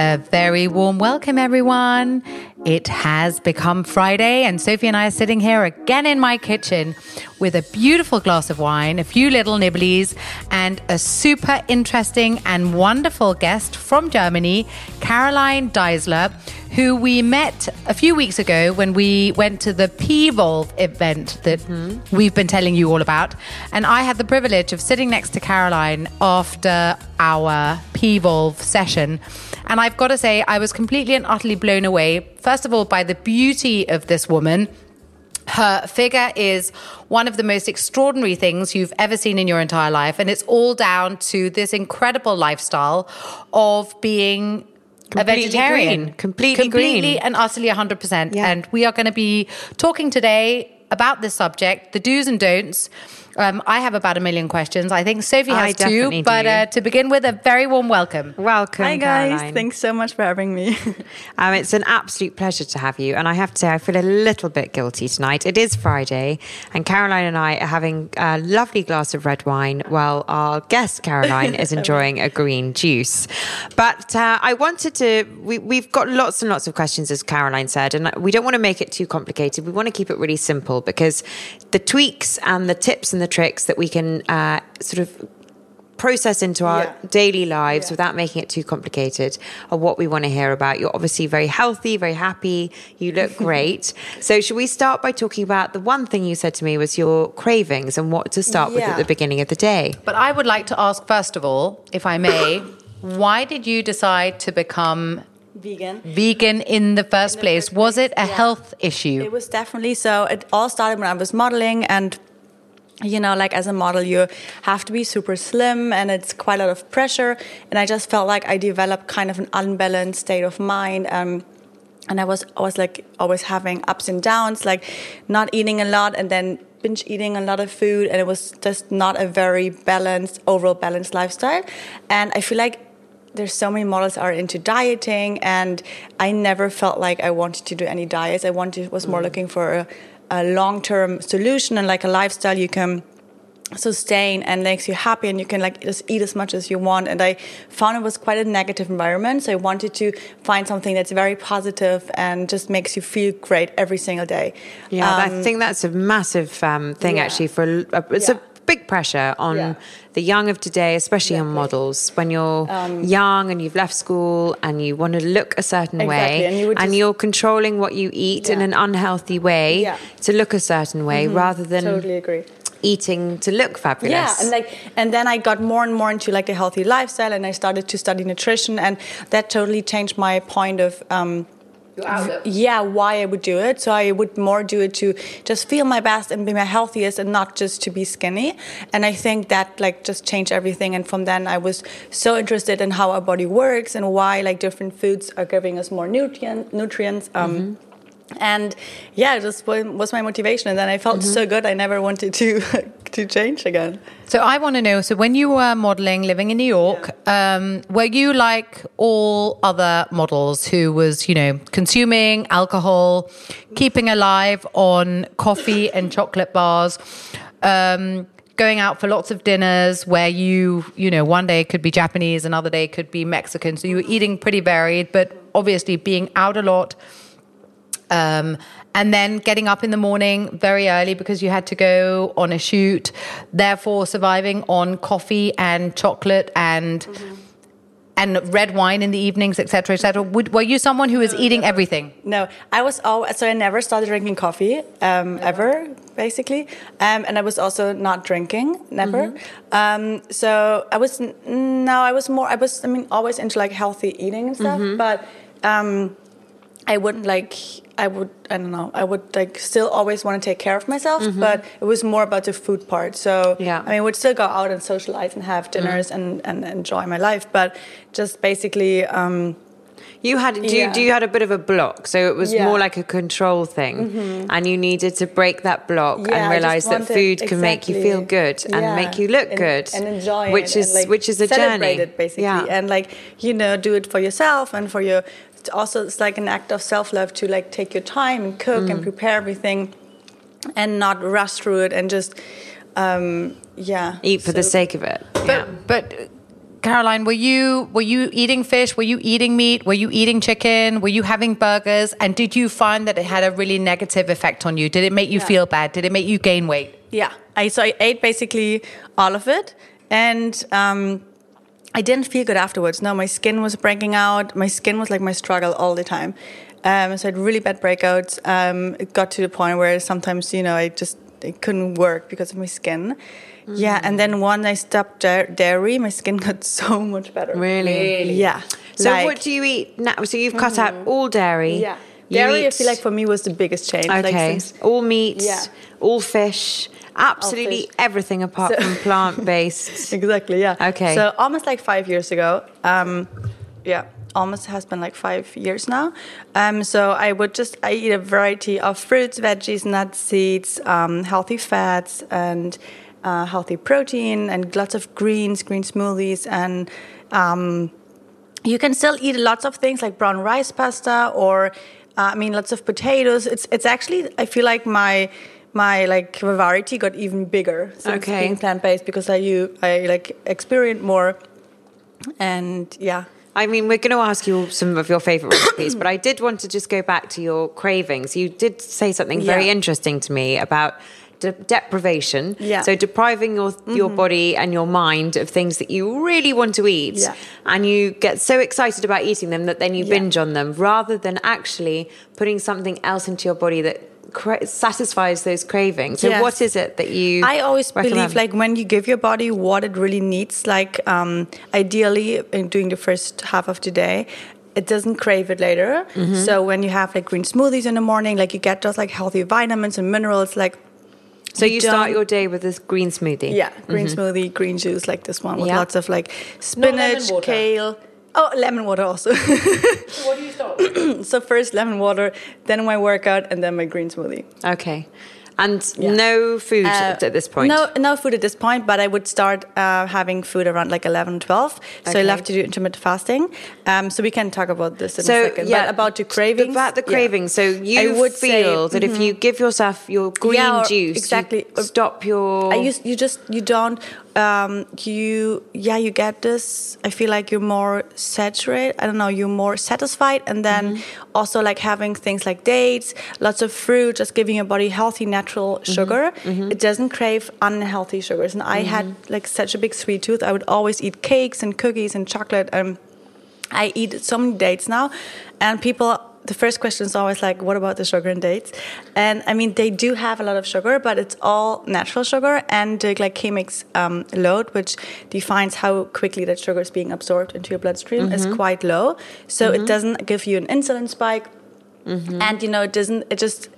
A very warm welcome, everyone. It has become Friday, and Sophie and I are sitting here again in my kitchen with a beautiful glass of wine, a few little nibblies, and a super interesting and wonderful guest from Germany, Caroline Deisler, who we met a few weeks ago when we went to the P-Volve event that mm-hmm. we've been telling you all about. And I had the privilege of sitting next to Caroline after our P-Volve session. And I've got to say, I was completely and utterly blown away, first of all, by the beauty of this woman. Her figure is one of the most extraordinary things you've ever seen in your entire life. And it's all down to this incredible lifestyle of being completely a vegetarian. Green. Completely, completely green. and utterly 100%. Yeah. And we are going to be talking today about this subject, the do's and don'ts um, I have about a million questions. I think Sophie has too. But uh, to begin with, a very warm welcome. Welcome, Hi guys. Caroline. Thanks so much for having me. um, it's an absolute pleasure to have you. And I have to say, I feel a little bit guilty tonight. It is Friday, and Caroline and I are having a lovely glass of red wine while our guest Caroline is enjoying a green juice. But uh, I wanted to. We, we've got lots and lots of questions, as Caroline said, and we don't want to make it too complicated. We want to keep it really simple because the tweaks and the tips and the tricks that we can uh, sort of process into our yeah. daily lives yeah. without making it too complicated are what we want to hear about. You're obviously very healthy, very happy. You look great. so, should we start by talking about the one thing you said to me was your cravings and what to start yeah. with at the beginning of the day? But I would like to ask, first of all, if I may, why did you decide to become vegan vegan in the first in the place first was it a yeah. health issue it was definitely so it all started when i was modeling and you know, like as a model, you have to be super slim and it's quite a lot of pressure. And I just felt like I developed kind of an unbalanced state of mind. Um, and I was, I was like always having ups and downs, like not eating a lot and then binge eating a lot of food. And it was just not a very balanced, overall balanced lifestyle. And I feel like there's so many models are into dieting and I never felt like I wanted to do any diets. I wanted, was more mm. looking for a, a long term solution and like a lifestyle you can sustain and makes you happy and you can like just eat as much as you want and i found it was quite a negative environment so i wanted to find something that's very positive and just makes you feel great every single day yeah um, i think that's a massive um, thing yeah. actually for it's yeah. a big pressure on yeah. the young of today, especially exactly. on models. When you're um, young and you've left school and you want to look a certain exactly. way, and, you you're controlling what you eat yeah. in an unhealthy way yeah. to look a certain way, mm-hmm. rather than totally agree eating to look fabulous. Yeah, and like and then I got more and more into like a healthy lifestyle and I started to study nutrition and that totally changed my point of um, yeah why i would do it. So i would more do it to just feel my best and be my healthiest and not just to be skinny. And i think that like just changed everything. And from then i was so interested in how our body works and why like different foods are giving us more nutrient nutrients um, mm-hmm and yeah, it just was my motivation. And then I felt Mm-hmm. so good, I never wanted to to change again. So I want to know. So when you were modeling, living in New York, um, were you like all other models who was, you know, consuming alcohol, keeping alive on coffee and chocolate bars, um, going out for lots of dinners where you, you know, one day could be Japanese, another day could be Mexican. So you were eating pretty varied, but obviously being out a lot. Um, and then getting up in the morning very early because you had to go on a shoot, therefore surviving on coffee and chocolate and and red wine in the evenings, etc., etc. Would Were you someone who was eating everything? No, I was all so I never started drinking coffee um, ever, basically, um, and I was also not drinking, never. Um, so I was no, I was more. I was, I mean, always into like healthy eating and stuff, but um, I wouldn't like. I would. I don't know. I would like still always want to take care of myself, but it was more about the food part. So Yeah. I mean, would still go out and socialize and have dinners and, and enjoy my life, but just basically. Um, You had do, you, Yeah. do you had a bit of a block, so it was Yeah. Mm-hmm. more like a control thing, and you needed to break that block Yeah, and realize that food can make you feel good and make you look And- good and enjoy which it is like, which is a journey, it basically and like you know do it for yourself and for your it's also it's like an act of self-love to like take your time and cook Mm. and prepare everything and not rush through it and just um yeah Eat for the sake of it. But yeah. but Caroline, were you were you eating fish? Were you eating meat? Were you eating chicken? Were you having burgers? And did you find that it had a really negative effect on you? Did it make you feel bad? Did it make you gain weight? Yeah, I so I ate basically all of it, and um, I didn't feel good afterwards. No, my skin was breaking out. My skin was like my struggle all the time. Um, so I had really bad breakouts. Um, it got to the point where sometimes you know I just it couldn't work because of my skin. Yeah, and then when I stopped dairy, my skin got so much better. Really? Yeah. So Like- what do you eat now? So you've cut out all dairy. Yeah. You Dairy, I feel like for me was the biggest change. Like Okay. since all meat, Yeah. all fish, absolutely everything apart So- from plant based. exactly yeah Okay. so almost like five years ago um yeah almost has been like five years now um so i would just i eat a variety of fruits veggies nuts seeds um, healthy fats and uh, healthy protein and lots of greens green smoothies and um you can still eat lots of things like brown rice pasta or uh, I mean lots of potatoes. It's it's actually I feel like my my like variety got even bigger since Okay. being plant based because I you I like experiment more and yeah. I mean, we're going to ask you some of your favorite recipes, but I did want to just go back to your cravings. You did say something very Yeah. interesting to me about de- deprivation. Yeah. So depriving your your mm-hmm. body and your mind of things that you really want to eat, Yeah. and you get so excited about eating them that then you Yeah. binge on them, rather than actually putting something else into your body that cra- satisfies those cravings. So Yes. what is it that you? I always recommend? believe like when you give your body what it really needs, like um, ideally in doing the first half of the day, it doesn't crave it later. Mm-hmm. So when you have like green smoothies in the morning, like you get those like healthy vitamins and minerals, like So you start your day with this green smoothie. Yeah, green smoothie, green juice like this one with Yeah. lots of like spinach, kale. Oh, lemon water also. What do you start? so first lemon water, then my workout, and then my green smoothie. Okay. And Yeah. no food Uh, at this point. No, no food at this point, but I would start uh, having food around like 11, 12. So I Okay. love to do intermittent fasting. Um, so we can talk about this in So a second. yeah, but about the cravings. About the yeah. cravings. So you I would say- mm-hmm. feel that if you give yourself your green Yeah, or- juice, you exactly. stop your. I use you just you don't um, you yeah you get this. I feel like you're more saturated. I don't know. You're more satisfied, and then Mm-hmm. also like having things like dates, lots of fruit, just giving your body healthy natural Mm-hmm. sugar. It doesn't crave unhealthy sugars. And I had Mm-hmm. like such a big sweet tooth. I would always eat cakes and cookies and chocolate. And I eat so many dates now, and people. The first question is always like, "What about the sugar in dates?" And I mean, they do have a lot of sugar, but it's all natural sugar, and the glycemic um, load, which defines how quickly that sugar is being absorbed into your bloodstream, is mm-hmm. quite low. So it mm-hmm. doesn't give you an insulin spike, mm-hmm. and you know, it doesn't. It just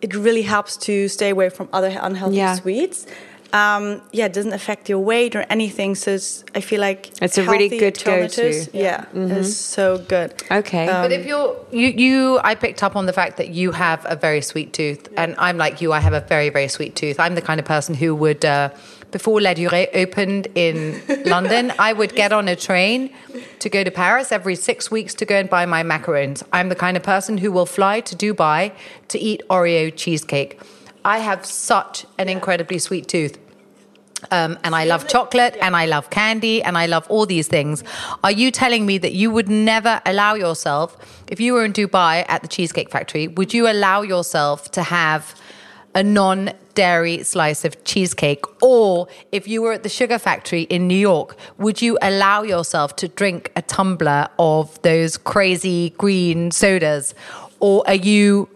it really helps to stay away from other unhealthy Yeah. sweets. Um, yeah, it doesn't affect your weight or anything. So it's, I feel like It's a really good alternatives. go-to. Yeah, it's so good. Okay. But if you're you you I picked up on the fact that you have a very sweet tooth and I'm like you I have a very very sweet tooth. I'm the kind of person who would uh, before Ladurée opened in London, I would get on a train to go to Paris every 6 weeks to go and buy my macarons. I'm the kind of person who will fly to Dubai to eat Oreo cheesecake. I have such an incredibly sweet tooth. Um, and I love chocolate and I love candy and I love all these things. Are you telling me that you would never allow yourself, if you were in Dubai at the Cheesecake Factory, would you allow yourself to have a non dairy slice of cheesecake? Or if you were at the Sugar Factory in New York, would you allow yourself to drink a tumbler of those crazy green sodas? Or are you,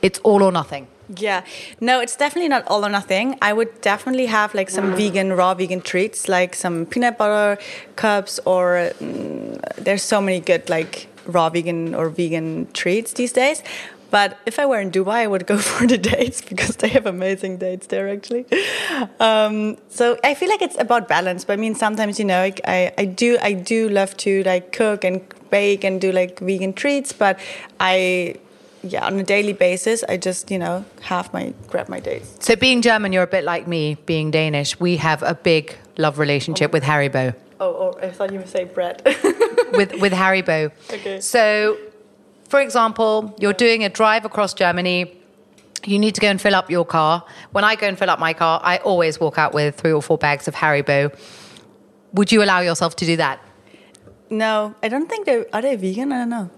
it's all or nothing? Yeah, no, it's definitely not all or nothing. I would definitely have like some vegan, raw vegan treats, like some peanut butter cups, or mm, there's so many good like raw vegan or vegan treats these days. But if I were in Dubai, I would go for the dates because they have amazing dates there actually. Um, so I feel like it's about balance. But I mean, sometimes you know, I I do I do love to like cook and bake and do like vegan treats, but I yeah, on a daily basis, I just you know have my grab my dates. So, being German, you're a bit like me. Being Danish, we have a big love relationship oh. with Haribo. Oh, oh, I thought you would say bread. With with Haribo. Okay. So, for example, you're doing a drive across Germany. You need to go and fill up your car. When I go and fill up my car, I always walk out with three or four bags of Haribo. Would you allow yourself to do that? no, I don't think they are they vegan. I don't know.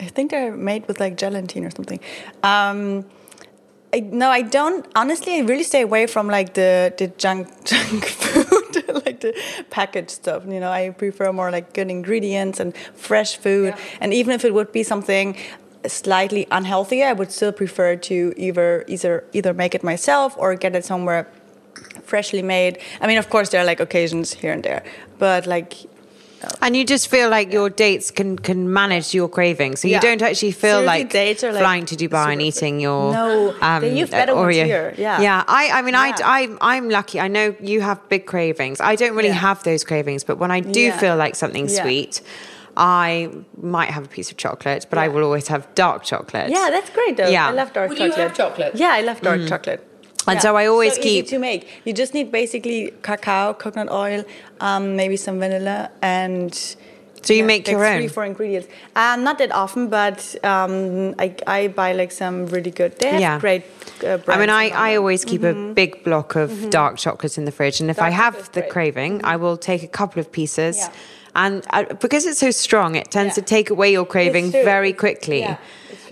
I think they're made with like gelatin or something. Um, I, no, I don't. Honestly, I really stay away from like the the junk junk food, like the packaged stuff. You know, I prefer more like good ingredients and fresh food. And even if it would be something slightly unhealthy, I would still prefer to either either either make it myself or get it somewhere freshly made. I mean, of course, there are like occasions here and there, but like Oh. And you just feel like your dates can can manage your cravings, so you Yeah. don't actually feel Seriously, like dates are, like, flying to Dubai and super- eating your No, um, they- you've better ones Oreo. here, yeah. yeah. I, I mean, Yeah. I, I, I'm lucky. I know you have big cravings. I don't really Yeah. have those cravings, but when I do Yeah. feel like something Yeah. sweet, I might have a piece of chocolate, but I will always have dark chocolate. Yeah, that's great though. Yeah. I love dark Would you chocolate. have chocolate? Yeah, I love dark mm. chocolate. And so I always so keep- easy to make. You just need basically cacao, coconut oil, um, maybe some vanilla, and So you make like your three, own? four ingredients. Uh, not that often, but um, I, I buy like some really good. They have Yeah. great. Uh, I mean, I, I always keep a big block of dark chocolate in the fridge, and if I Mm-hmm. Have the great. craving, I will take a couple of pieces. Yeah. And uh, because it's so strong, it tends Yeah. to take away your craving very quickly. yeah.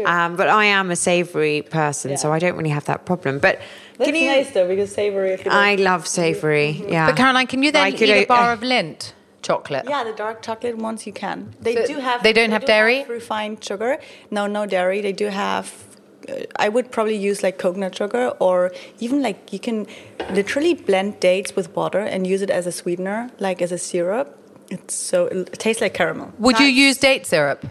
Um, but I am a savoury person, so I don't really have that problem. But That's can you? nice though because savory. If you I love savoury. Yeah. But Caroline, can you then I eat could a o- bar uh, of Lindt? chocolate? Yeah, the dark chocolate ones you can. They So do have. they don't have do dairy? refined sugar. No, no dairy. They do have. Uh, I would probably use like coconut sugar, or even like you can literally blend dates with water and use it as a sweetener, like as a syrup. It's so it tastes like caramel. Would you use date syrup?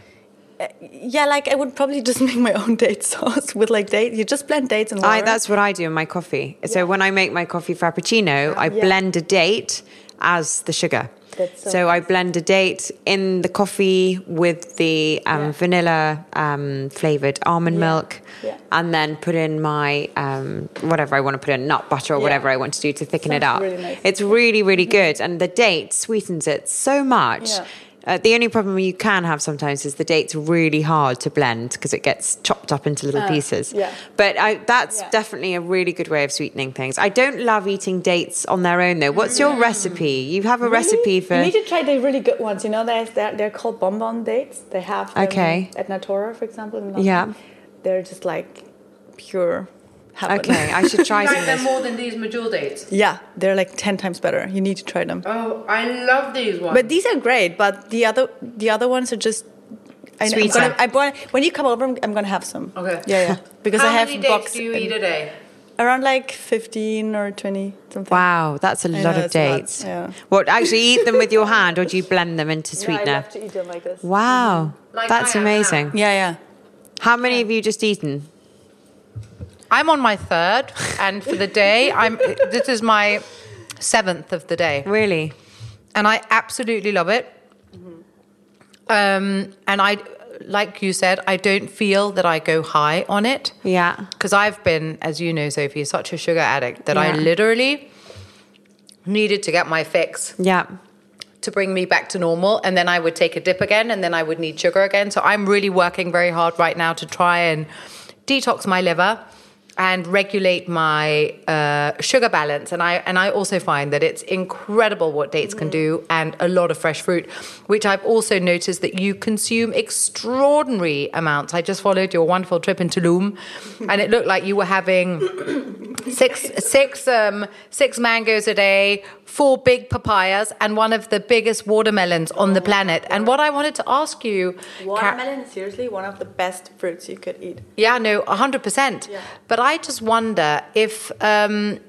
Yeah, like I would probably just make my own date sauce with like date. You just blend dates and water. I, that's what I do in my coffee. So when I make my coffee frappuccino, I Yeah. blend a date as the sugar. That's so so I blend a date in the coffee with the um, Yeah. vanilla um, flavored almond Yeah. milk, Yeah. and then put in my um, whatever I want to put in, nut butter or Yeah. whatever I want to do to thicken it up. really nice. It's really, really good, and the date sweetens it so much. Uh, the only problem you can have sometimes is the date's really hard to blend because it gets chopped up into little ah, pieces. yeah. But I, that's Yeah. definitely a really good way of sweetening things. I don't love eating dates on their own though. What's your mm. recipe? You have a recipe for. You need to try the really good ones. You know, they're they're, they're called bonbon dates. They have them Okay. at Natura, for example. Yeah. they're just like pure. Heaven. Okay, I should try some of this. more than these Medjool dates. yeah, they're like ten times better. You need to try them. Oh, I love these ones. But these are great. But the other the other ones are just. I, I'm gonna, I bought, when you come over, I'm, I'm gonna have some. Okay. Yeah, yeah. Because How I have many dates box do you eat a day? around like fifteen or twenty something. Wow, that's a I lot know, of it's lot, dates. yeah. What, actually eat them with your hand or do you blend them into Yeah, I sweetener? love to eat them like this. Wow, Like that's amazing. Yeah, yeah. How many have you just eaten? I'm on my third, and for the day, I'm. This is my seventh of the day, Really? and I absolutely love it. Um, and I, like you said, I don't feel that I go high on it. Yeah. Because I've been, as you know, Sophie, such a sugar addict that I literally needed to get my fix Yeah. to bring me back to normal. And then I would take a dip again and then I would need sugar again. So I'm really working very hard right now to try and detox my liver and regulate my uh, sugar balance. And I and I also find that it's incredible what dates can do, and a lot of fresh fruit, which I've also noticed that you consume extraordinary amounts. I just followed your wonderful trip in Tulum, and it looked like you were having six six um six mangoes a day, four big papayas, and one of the biggest watermelons on the planet. And what I wanted to ask you, Watermelon is seriously one of the best fruits you could eat. yeah, no, hundred percent. Yeah. But I just wonder if um,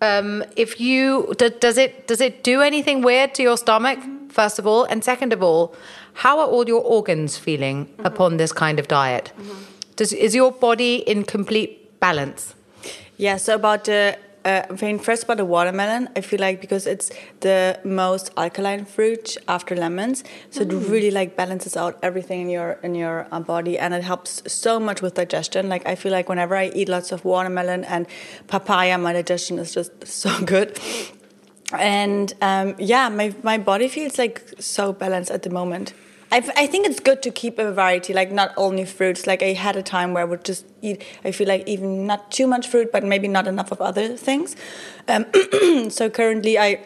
um, if you does it does it do anything weird to your stomach first of all, and second of all, how are all your organs feeling upon this kind of diet? Does is your body in complete balance? Yeah, so about the, uh, I mean, first about the watermelon, I feel like because it's the most alkaline fruit after lemons, so it really like balances out everything in your in your uh, body, and it helps so much with digestion. Like I feel like whenever I eat lots of watermelon and papaya, my digestion is just so good. And um, yeah, my my body feels like so balanced at the moment. I, I think it's good to keep a variety, like not only fruits. Like I had a time where I would just eat. I feel like even not too much fruit, but maybe not enough of other things. Um, so currently, I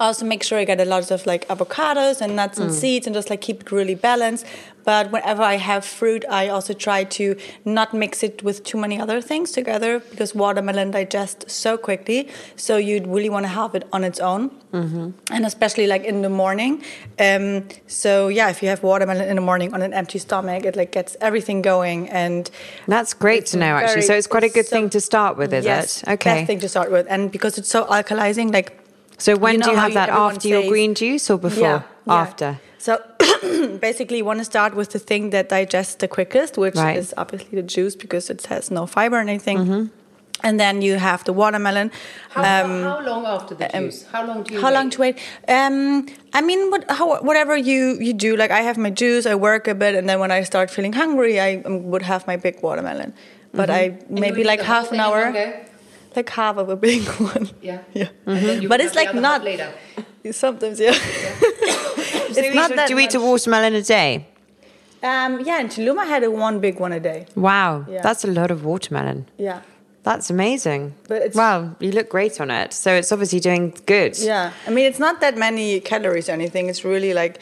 also make sure I get a lot of like avocados and nuts and seeds, and just like keep it really balanced. But whenever I have fruit, I also try to not mix it with too many other things together because watermelon digests so quickly. So you'd really want to have it on its own, and especially like in the morning. Um, so yeah, if you have watermelon in the morning on an empty stomach, it like gets everything going and. That's great to know, actually. So it's quite a good so- thing to start with, is yes, it? Okay. Best thing to start with, and because it's so alkalizing, like. So when you do you have that? everyone After your says- green juice or before? Yeah, yeah. After. So basically, you want to start with the thing that digests the quickest, which Right. is obviously the juice because it has no fiber or anything. Mm-hmm. And then you have the watermelon. Um, long after the juice? how long do you? how long to wait? Um, I mean, what, how, whatever you, you do. Like I have my juice, I work a bit, and then when I start feeling hungry, I um, would have my big watermelon. But I maybe like half an hour, like half of a big one. Yeah. yeah. But it's like not. Sometimes, yeah. it's not that do you eat a watermelon a day? Um, yeah, in Tulum I had a one big one a day. Wow, Yeah. that's a lot of watermelon. Yeah. That's amazing. But it's- wow, you look great on it. So it's obviously doing good. Yeah. I mean, it's not that many calories or anything. It's really like,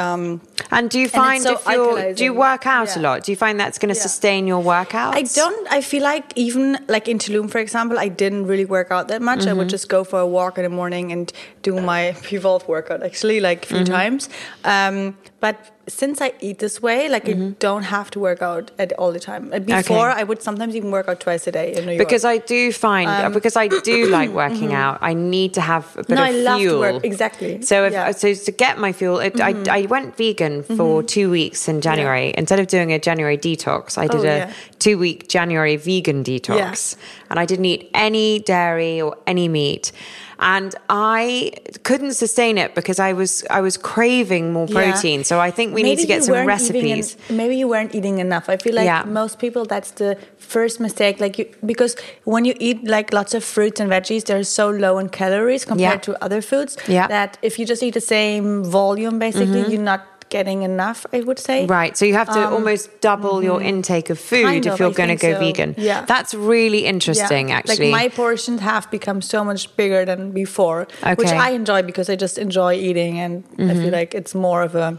um, And do you find so if you're, do you work out a lot? Do you find that's going to Yeah. sustain your workouts? I don't, I feel like even like in Tulum, for example, I didn't really work out that much. I would just go for a walk in the morning and do my P-Volve workout actually like a few times. Um, but since I eat this way, like I don't have to work out at all the time. Before, I would sometimes even work out twice a day in New York. Because I do find because I do like working out, I need to have a bit Um, No, of I love to fuel. work- exactly. So if Yeah. Mm-hmm. so to get my fuel, it, I I went vegan for two weeks in January. Instead of doing a January detox, I did Oh, a yeah. two week January vegan detox, and I didn't eat any dairy or any meat. And I couldn't sustain it because I was I was craving more Yeah. protein. So I think we need to get some recipes. en- maybe you weren't eating enough. I feel like Yeah. most people that's the first mistake. Like you, because when you eat like lots of fruits and veggies, they're so low in calories compared Yeah. to other foods. Yeah. That if you just eat the same volume, basically, mm-hmm. you're not getting enough. I would say. Right. So you have to almost double your intake of food Um, mm-hmm. Kind if you're going to go so. vegan. Yeah. That's really Yeah. interesting, actually. Like my portions have become so much bigger than before, which Okay. Mm-hmm. I enjoy because I just enjoy eating, and I feel like it's more of a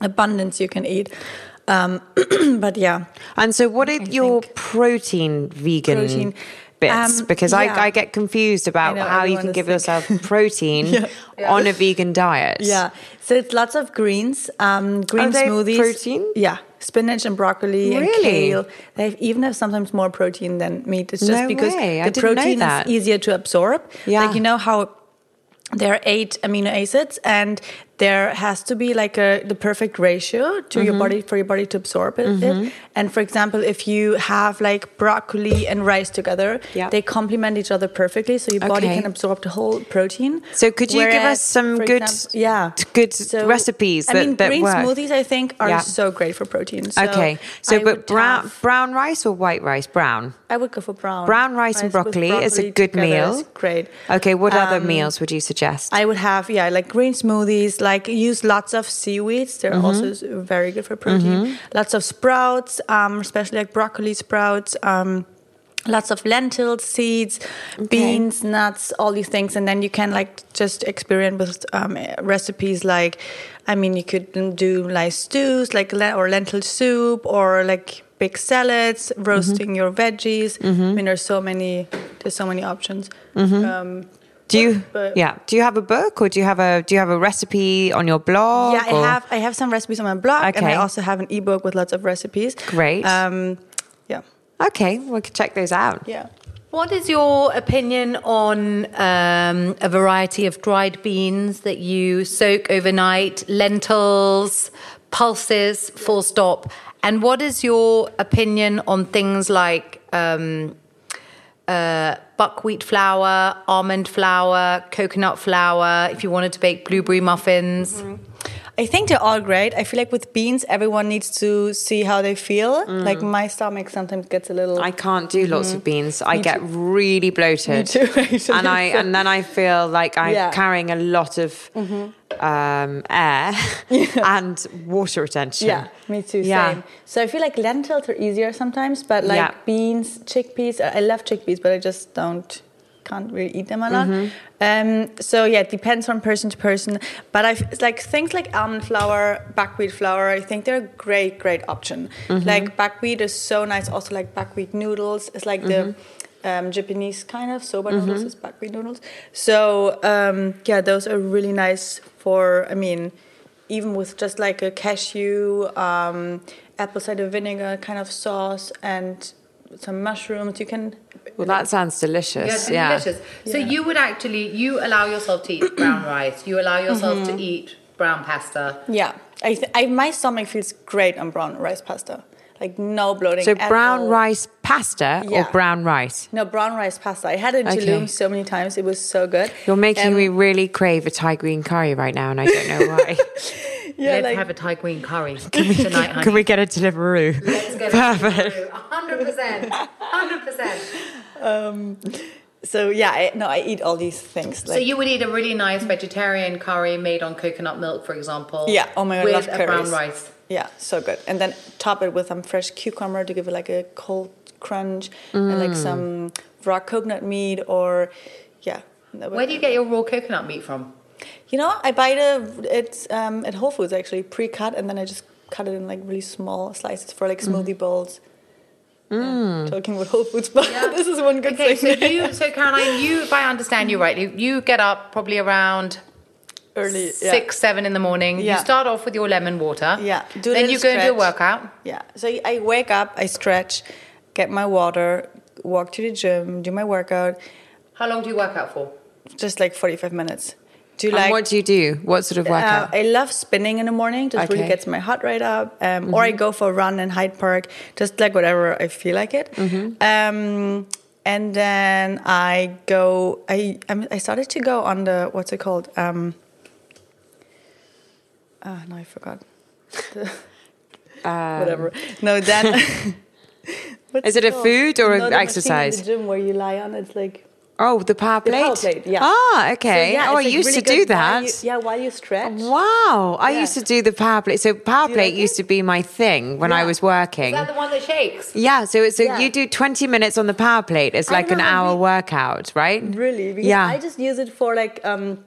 abundance you can eat. Um, but yeah, and so, what are your think- protein vegan Protein. Bits? Um, because yeah. I, I get confused about know, how you can give like- yourself protein on a vegan diet. yeah. So it's lots of greens, um, green smoothies. protein? Yeah, spinach and broccoli and kale. They even have sometimes more protein than meat. It's just No because way, I the protein that. is easier to absorb. Yeah. Like you know how there are eight amino acids and there has to be like a the perfect ratio to Mm-hmm. your body for your body to absorb it, it. And for example, if you have like broccoli and rice together, Yeah. they complement each other perfectly, so your body can absorb the whole protein. So could you give us some good- example- yeah, good recipes I mean, that green work? smoothies I think are Yeah. so great for protein. So okay. So, I but brown have- brown rice or white rice? Brown. I would go for brown. Brown rice and with broccoli is a good meal. great. Okay. What other Um, meals would you suggest? I would have yeah, like green smoothies. Like use lots of seaweeds. They're Mm-hmm. also very good for protein. Lots of sprouts, um, especially like broccoli sprouts. Um, lots of lentils, seeds, beans, nuts, all these things, and then you can like just experiment with um, recipes like. I mean, you could do like stews, like or lentil soup, or like big salads, roasting your veggies. I mean, there's so many. There's so many options. Um, do you? but- yeah. Do you have a book or do you have a do you have a recipe on your blog? Yeah, I or- have I have some recipes on my blog, and I also have an ebook with lots of recipes. Great. Um, yeah, Okay, we can check those out. yeah. What is your opinion on um, a variety of dried beans that you soak overnight, lentils, pulses, full stop? And what is your opinion on things like um, uh, buckwheat flour, almond flour, coconut flour, if you wanted to bake blueberry muffins? I think they're all great. I feel like with beans, everyone needs to see how they feel. Mm. Like my stomach sometimes gets a little. I can't do lots of beans. I get really bloated. too, and I and then I feel like I'm Yeah. carrying a lot of um, air and water retention. yeah, me too. Yeah. Same. So I feel like lentils are easier sometimes, but like Yeah. beans, chickpeas. I love chickpeas, but I just don't can't really eat them a lot. Mm-hmm. Um, so yeah, it depends from person to person. But I like things like almond flour, buckwheat flour. I think they're a great, great option. Mm-hmm. Like buckwheat is so nice. Also like buckwheat noodles. It's like the Mm-hmm. um, Japanese kind of soba noodles is buckwheat noodles. So um, yeah, those are really nice for. I mean, even with just like a cashew, um, apple cider vinegar kind of sauce and some mushrooms, you can. Well, that sounds delicious. Yes, Yeah. delicious. So you would actually you allow yourself to eat brown rice. You allow yourself Mm-hmm. to eat brown pasta. Yeah, I, th- I my stomach feels great on brown rice pasta. Like no bloating. So at brown all. rice pasta or brown rice? No brown rice pasta. I had it in Okay. Tulum so many times. It was so good. You're making Um, me really crave a Thai green curry right now, and I don't know why. Yeah, Let's like- have a Thai green curry tonight, honey. Can we get a Deliveroo? Let's get Perfect. hundred percent, hundred percent. So yeah, I, no, I eat all these things. So you would eat a really nice vegetarian curry made on coconut milk, for example. Yeah, oh my God, I with love a brown rice. Yeah, so good. And then top it with some fresh cucumber to give it like a cold crunch, and Mm. like some raw coconut meat or yeah. Where do you get your raw coconut meat from? You know, I buy the it's um, at Whole Foods actually pre-cut, and then I just cut it in like really small slices for like smoothie bowls. Yeah, talking about Whole Foods, but this is one good Okay, so thing. you, so Caroline, you, if I understand you rightly, you get up probably around Early, yeah. six, seven in the morning. Yeah. You start off with your lemon water. Yeah, do then you go and do a workout. Yeah. So I wake up, I stretch, get my water, walk to the gym, do my workout, How long do you work out for? just like 45 minutes. Do you and like what do you do? What sort of uh, workout? I love spinning in the morning. Just really gets my heart rate up. Um, Or I go for a run in Hyde Park. Just like whatever I feel like it. Um, and then I go. I I'm- I started to go on the what's it called? Um, ah, no, I forgot. whatever. No, then. Is it a food or no, an the exercise? the gym where you lie on. It's like. oh, the power The plate. power plate, yeah. Ah, okay. So, yeah, oh, I like, used really to do good while that. you- yeah, while you stretch. Wow, I Yeah. used to do the power plate. So power plate like used it? to be my thing when I was working. Is that the one that shakes? yeah, so it's so Yeah. you do 20 minutes on the power plate. It's like an hour workout, right? Really? Because Yeah. I just use it for like um,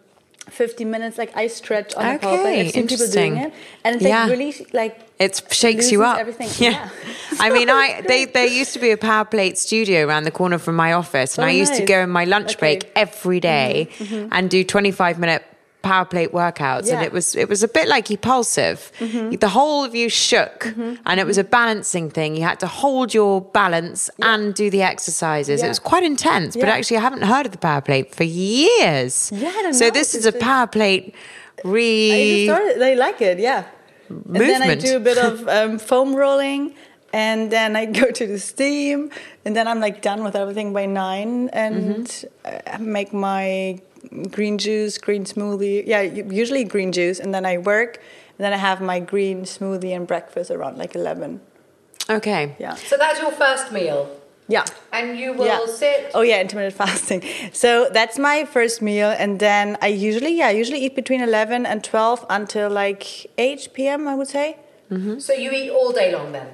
50 minutes. Like I stretch on the power Okay. I've seen people doing it, and it's Yeah. like really like It shakes you up. everything. Yeah. Yeah. I mean, I they there used to be a power plate studio around the corner from my office, and Oh, I used to go in my lunch Okay. Mm-hmm, break every day and do 25 minute power plate workouts and Yeah. Mm-hmm. it was it was a bit like Epulsive. The whole of you shook and it was a balancing thing. You had to hold your balance and do the exercises. It was quite intense, but actually I haven't heard of the power plate for years. Yeah, so know. this is a power plate I re started. They like it, yeah. And then I do a bit of um, foam rolling, and then I go to the steam, and then I'm like done with everything by nine, and Mm-hmm. I make my green juice, green smoothie. Yeah, usually green juice, and then I work, and then I have my green smoothie and breakfast around like eleven. Okay. Yeah, So that's your first meal. yeah. And you will yeah. sit. Oh yeah, intermittent fasting. So that's my first meal, and then I usually yeah I usually eat between eleven and twelve until like eight p.m. I would say. So you eat all day long then?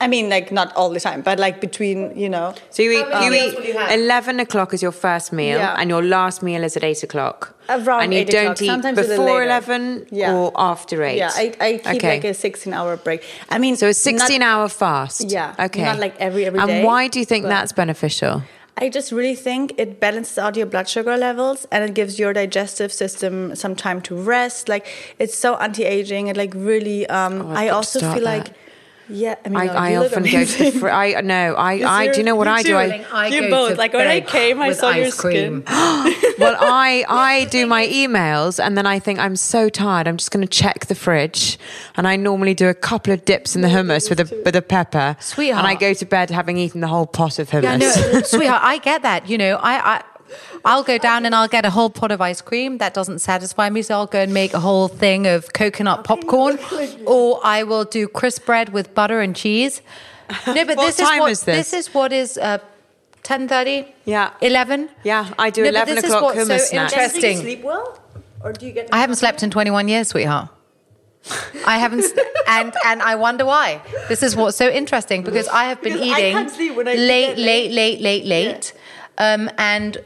I mean, like not all the time, but like between you know. So you eat, you eat you eleven o'clock is your first meal, Yeah. and your last meal is at eight o'clock. Around and you 8 don't o'clock, eat sometimes a little before eleven Yeah. or after eight. Yeah, I, I keep okay. like a sixteen-hour break. I mean, so a sixteen-hour fast. Yeah, Okay. not like every- every and day, why do you think that's beneficial? I just really think it balances out your blood sugar levels and it gives your digestive system some time to rest. Like it's so anti-aging. It like really. Um, Oh, I've I got to also feel that. like. Yeah, I mean, I, no, I you often go to the. amazing. Fr- I no. I. Yes, I. Do you know what I do? I. I You go both. to Like, when I came, I saw your ice cream. well, I I do my emails and then I think I'm so tired. I'm just going to check the fridge, and I normally do a couple of dips in the hummus with a with a pepper. Sweetheart. And I go to bed having eaten the whole pot of hummus. Yeah, no, sweetheart, I get that. You know, I, I, I'll go down and I'll get a whole pot of ice cream. That doesn't satisfy me, so I'll go and make a whole thing of coconut popcorn, or I will do crisp bread with butter and cheese. No, but What this time is what is this? this is what is. Uh, 10.30? Yeah. 11? Yeah, I do No, but 11 this is o'clock what's hummus so snack. interesting. Do you sleep well, or do you get? I haven't slept in 21 years, sweetheart. I haven't, and and I wonder why. This is what's so interesting because I have been Because I eating can't sleep when I late, get late, late. late, late, late, um, and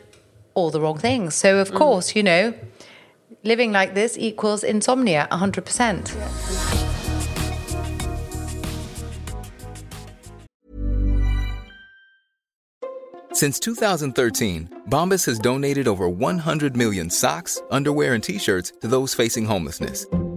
all the wrong things. So Mm. of course, you know, living like this equals insomnia, 100. percent Since 2013, Bombas has donated over 100 million socks, underwear, and t shirts to those facing homelessness.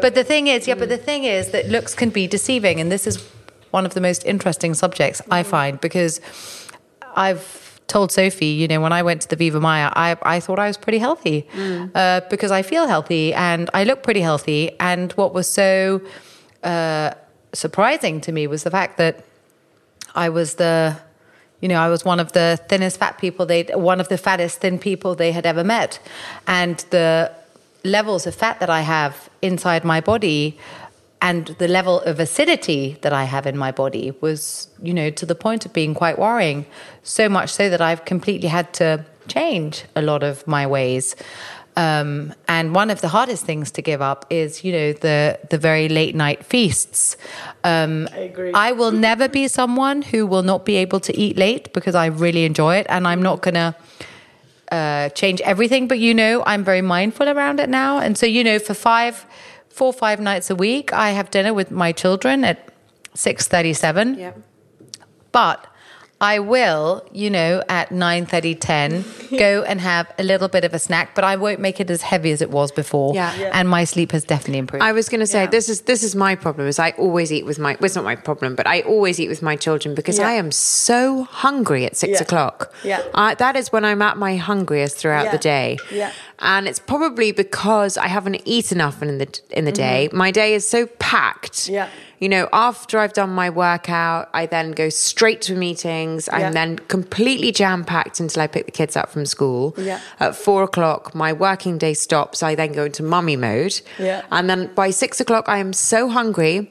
But the thing is, yeah, but the thing is that looks can be deceiving, and this is one of the most interesting subjects I find because I've told Sophie, you know, when I went to the Viva Mayr, I, I thought I was pretty healthy uh, because I feel healthy and I look pretty healthy. And what was so uh, surprising to me was the fact that I was the, you know, I was one of the thinnest fat people they, one of the fattest thin people they had ever met, and the levels of fat that I have inside my body and the level of acidity that I have in my body was, you know, to the point of being quite worrying. So much so that I've completely had to change a lot of my ways. Um, and one of the hardest things to give up is, you know, the the very late night feasts. Um, I agree. I will never be someone who will not be able to eat late because I really enjoy it, and I'm not gonna uh, change everything. But you know, I'm very mindful around it now, and so you know, for five, four, five nights a week, I have dinner with my children at six thirty-seven. Yeah. But I will, you know, at 9 30, 10, go and have a little bit of a snack, but I won't make it as heavy as it was before. Yeah. Yeah. And my sleep has definitely improved. I was going to say Yeah. this is this is my problem. Is I always eat with my. Well, it's not my problem, but I always eat with my children because Yeah. I am so hungry at six Yeah. o'clock. Yeah. I, that is when I'm at my hungriest throughout Yeah. the day. Yeah. and it's probably because I haven't eaten enough in the in the day. My day is so packed. Mm-hmm. Yeah. You know, after I've done my workout, I then go straight to meetings. Yeah. I'm then completely jam packed until I pick the kids up from school. Yeah. At four o'clock, my working day stops. I then go into mummy mode. Yeah. And then by six o'clock, I am so hungry.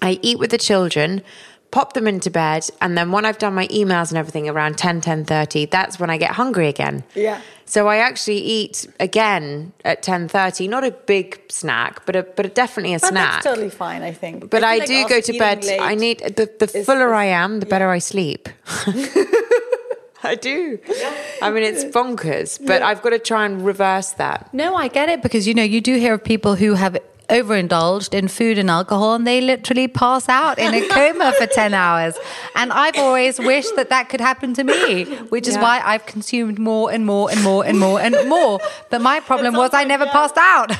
I eat with the children, pop them into bed. And then when I've done my emails and everything around 10, 10.30, that's when I get hungry again. Yeah. So I actually eat again at 10.30, not a big snack, but a, but definitely a But snack. that's totally fine, I think. But I, feel like do also go to bed. I need the, the is- fuller I am, the better I sleep. I do. Yeah. I mean, it's bonkers, but I've got to try and reverse that. no, I get it because, you know, you do hear of people who have overindulged in food and alcohol and they literally pass out in a coma for 10 hours. And I've always wished that that could happen to me, which is Yeah. why I've consumed more and more and more and more and more. But my problem was I never passed out.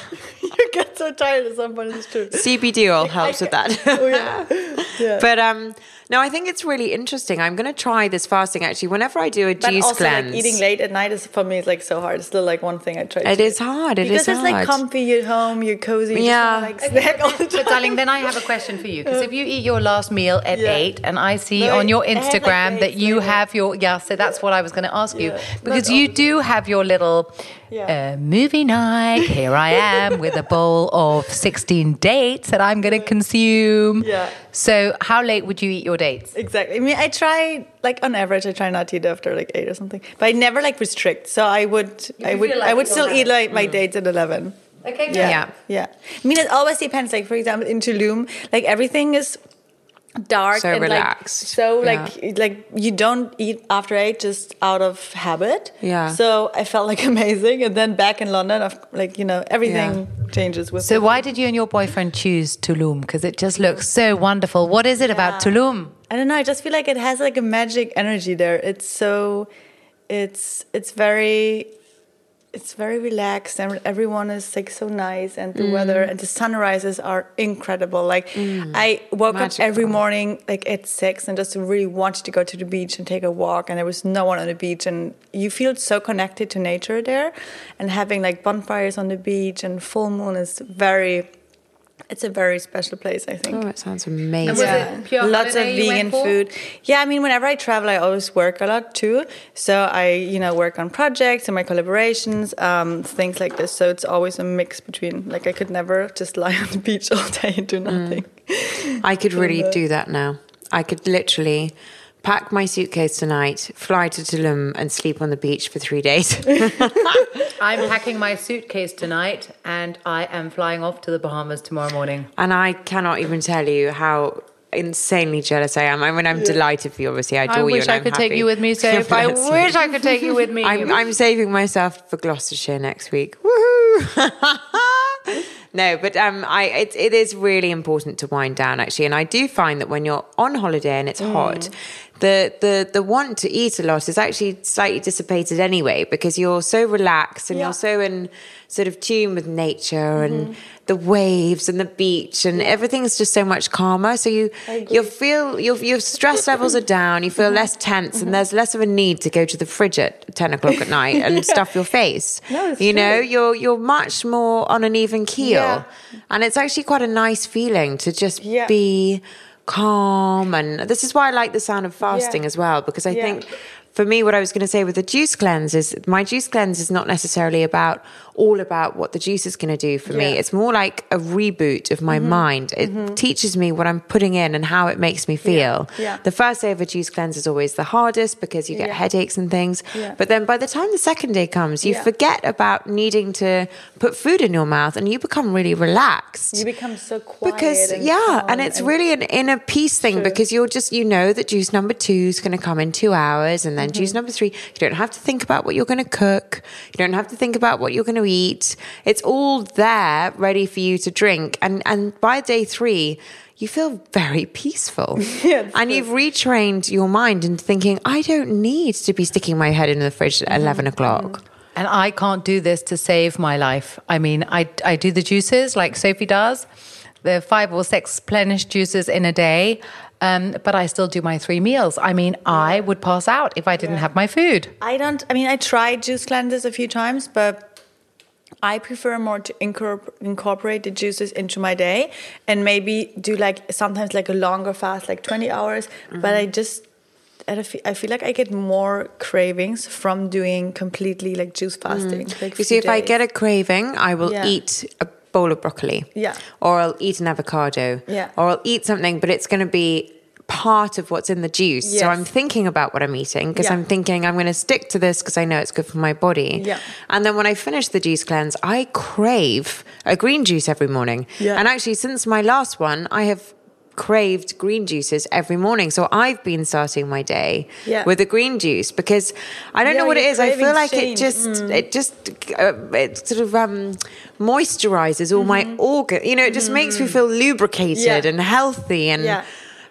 you get so tired at some point. It's true. CBD oil helps with that. Oh yeah. yeah. But um, no, I think it's really interesting. I'm going to try this fasting actually. Whenever I do a But juice also, cleanse, like eating late at night is for me is like so hard. It's still like one thing I try. It to is do. hard, it because is it's like comfy. You're home. You're cozy. You Yeah. Just wanna, like snack all the time. But darling, then I have a question for you because if you eat your last meal at Yeah. eight, and I see No, on your I had, like, Instagram that you later. have your yeah, so that's what I was going to ask you because Not you all do have your little Yeah. uh, movie night. Here I am with a bowl of sixteen dates that I'm going to consume. Yeah. So how late would you eat your dates? Exactly. I mean, I try like on average, I try not to eat after like eight or something, but I never like restrict. So I would, I would, like I would still eat like my mm. dates at eleven. Okay, good. Yeah. Yeah. yeah, I mean, it always depends. Like for example, in Tulum, like everything is dark So and relaxed. Like, so Yeah. like like you don't eat after eight just out of habit. Yeah. So I felt like amazing, and then back in London, of like you know everything changes with. So why did you and your boyfriend choose Tulum? Because it just looks so wonderful. What is it about Tulum? I don't know. I just feel like it has like a magic energy there. It's so, it's it's very, it's very relaxed and everyone is like so nice and the mm. weather and the sunrises are incredible. Like mm. I woke up every morning like at six and just really wanted to go to the beach and take a walk and there was no one on the beach and you feel so connected to nature there and having like bonfires on the beach and full moon is very. It's a very special place, I think. Oh, it sounds amazing. was it pure lots of vegan food. Yeah, I mean, whenever I travel, I always work a lot too. So I, you know, work on projects and my collaborations, um, things like this. So it's always a mix between. Like I could never just lie on the beach all day and do Mm. nothing. I could really do that now. I could literally pack my suitcase tonight, fly to Tulum, and sleep on the beach for three days. I'm packing my suitcase tonight and I am flying off to the Bahamas tomorrow morning. and I cannot even tell you how insanely jealous I am. I mean, I'm delighted for you. Obviously, I adore I you. wish and I I'm could take you with me, Soph. I Bless you. wish I could take you with me. I'm, I'm saving myself for Gloucestershire next week. Woohoo! no, but um, I it, it is really important to wind down actually, and I do find that when you're on holiday and it's hot, the the the want to eat a lot is actually slightly dissipated anyway because you're so relaxed and Yeah. you're so in sort of tune with nature and the waves and the beach and everything's just so much calmer. So you you feel your your stress levels are down. You feel less tense, and there's less of a need to go to the fridge at ten o'clock at night and stuff your face. No, you know, you're you're much more on an even keel, Yeah. and it's actually quite a nice feeling to just Yeah. be calm. And this is why I like the sound of fasting Yeah. as well because I think for me, what I was going to say with the juice cleanse is my juice cleanse is not necessarily about all about what the juice is going to do for me. Yeah. Mm-hmm. It's more like a reboot of my mind. It teaches me what I'm putting in and how it makes me feel. Yeah. The first day of a juice cleanse is always the hardest because you get Yeah. headaches and things. Yeah. But then by the time the second day comes, you Yeah. forget about needing to put food in your mouth and you become really relaxed You become so quiet. because and yeah and it's really an inner peace thing True. because you're just you know that juice number two is going to come in two hours and then Mm-hmm. juice number three you don't have to think about what you're going to cook you don't have to think about what you're going to eat. It's all there ready for you to drink. And and by day three you feel very peaceful. And you've retrained your mind into thinking i don't need to be sticking my head in the fridge at 11 o'clock. And I can't do this to save my life. I mean, I, I do the juices like Sophie does, the five or six plenished juices in a day, um, but I still do my three meals. I mean, I would pass out if I didn't have my food. I don't. I mean, I tried juice cleanses a few times, but I prefer more to incorporate the juices into my day and maybe do like sometimes like a longer fast, like twenty hours. But I mm-hmm. just. I feel, I feel like I get more cravings from doing completely like juice mm. fasting. Like You see, if I get a craving, I will Yeah. eat a bowl of broccoli. Yeah. Or I'll eat an avocado. Yeah. Or I'll eat something, but it's going to be part of what's in the juice. So I'm thinking about what I'm eating because Yeah. I'm thinking I'm going to stick to this because I know it's good for my body. Yeah. And then when I finish the juice cleanse, I crave a green juice every morning. Yeah. And actually, since my last one, I have craved green juices every morning so i've been starting my day Yeah. with a green juice because i don't Yeah, know what it is. i feel like it just Mm. it just uh, it sort of um, moisturizes all my organ. You know, it just makes me feel lubricated Mm-hmm. Yeah. and healthy and.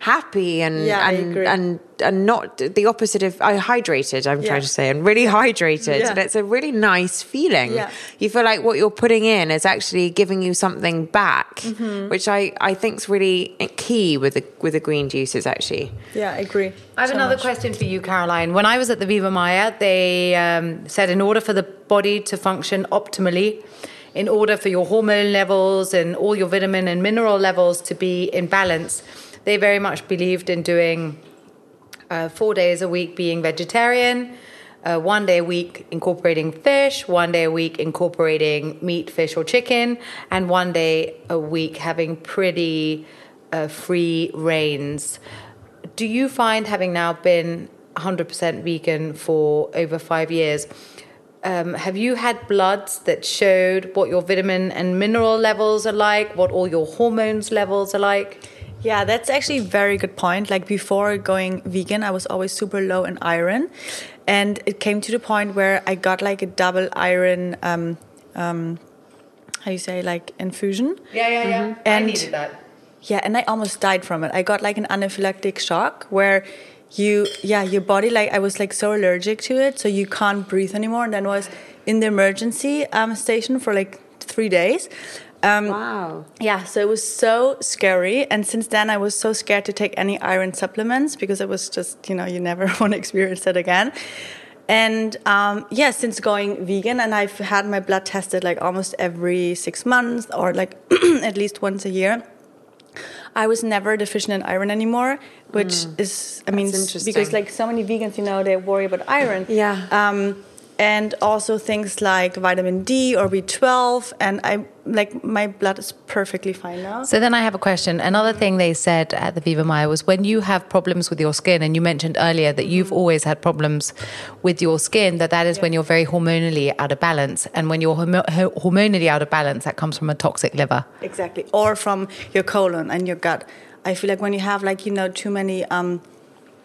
Happy and Yeah, and and and not the opposite of I hydrated. I'm Yeah. trying to say, and really hydrated, Yeah. and it's a really nice feeling. Yeah. You feel like what you're putting in is actually giving you something back, Mm-hmm. which I I think's really key with the with the green juices. Actually, Yeah, I agree. I have so another much. question for you, Caroline. When I was at the Viva Mayr, they um, said in order for the body to function optimally, in order for your hormone levels and all your vitamin and mineral levels to be in balance, they very much believed in doing uh, four days a week being vegetarian, uh, one day a week incorporating fish, one day a week incorporating meat, fish, or chicken, and one day a week having pretty uh, free reigns. Do you find, having now been 100% vegan for over five years, um, have you had bloods that showed what your vitamin and mineral levels are like, what all your hormones levels are like? Yeah, that's actually a very good point. Like before going vegan, I was always super low in iron, and it came to the point where I got like a double iron. Um, um, how you say like infusion? Yeah, yeah, yeah. I And- needed that. Yeah, and I almost died from it. I got like an anaphylactic shock where you, yeah, your body like I was like so allergic to it, so you can't breathe anymore. And then was in the emergency um, station for like three days. Um, wow. yeah, so it was so scary. And since then, I was so scared to take any iron supplements because it was just, you know, you never want to experience that again. And um, yeah, since going vegan, and I've had my blood tested like almost every six months or like at least once a year. I was never deficient in iron anymore, which is, I mean, That's s- interesting. because like so many vegans, you know, they worry about iron. Yeah. Um, and also things like vitamin D or B12, and I like my blood is perfectly fine now. So then I have a question. Another thing they said at the Viva Mayr was when you have problems with your skin, and you mentioned earlier that you've always had problems with your skin, that that is when you're very hormonally out of balance. And when you're homo- hormonally out of balance, that comes from a toxic liver. Exactly. Or from your colon and your gut. I feel like when you have like, you know, too many um,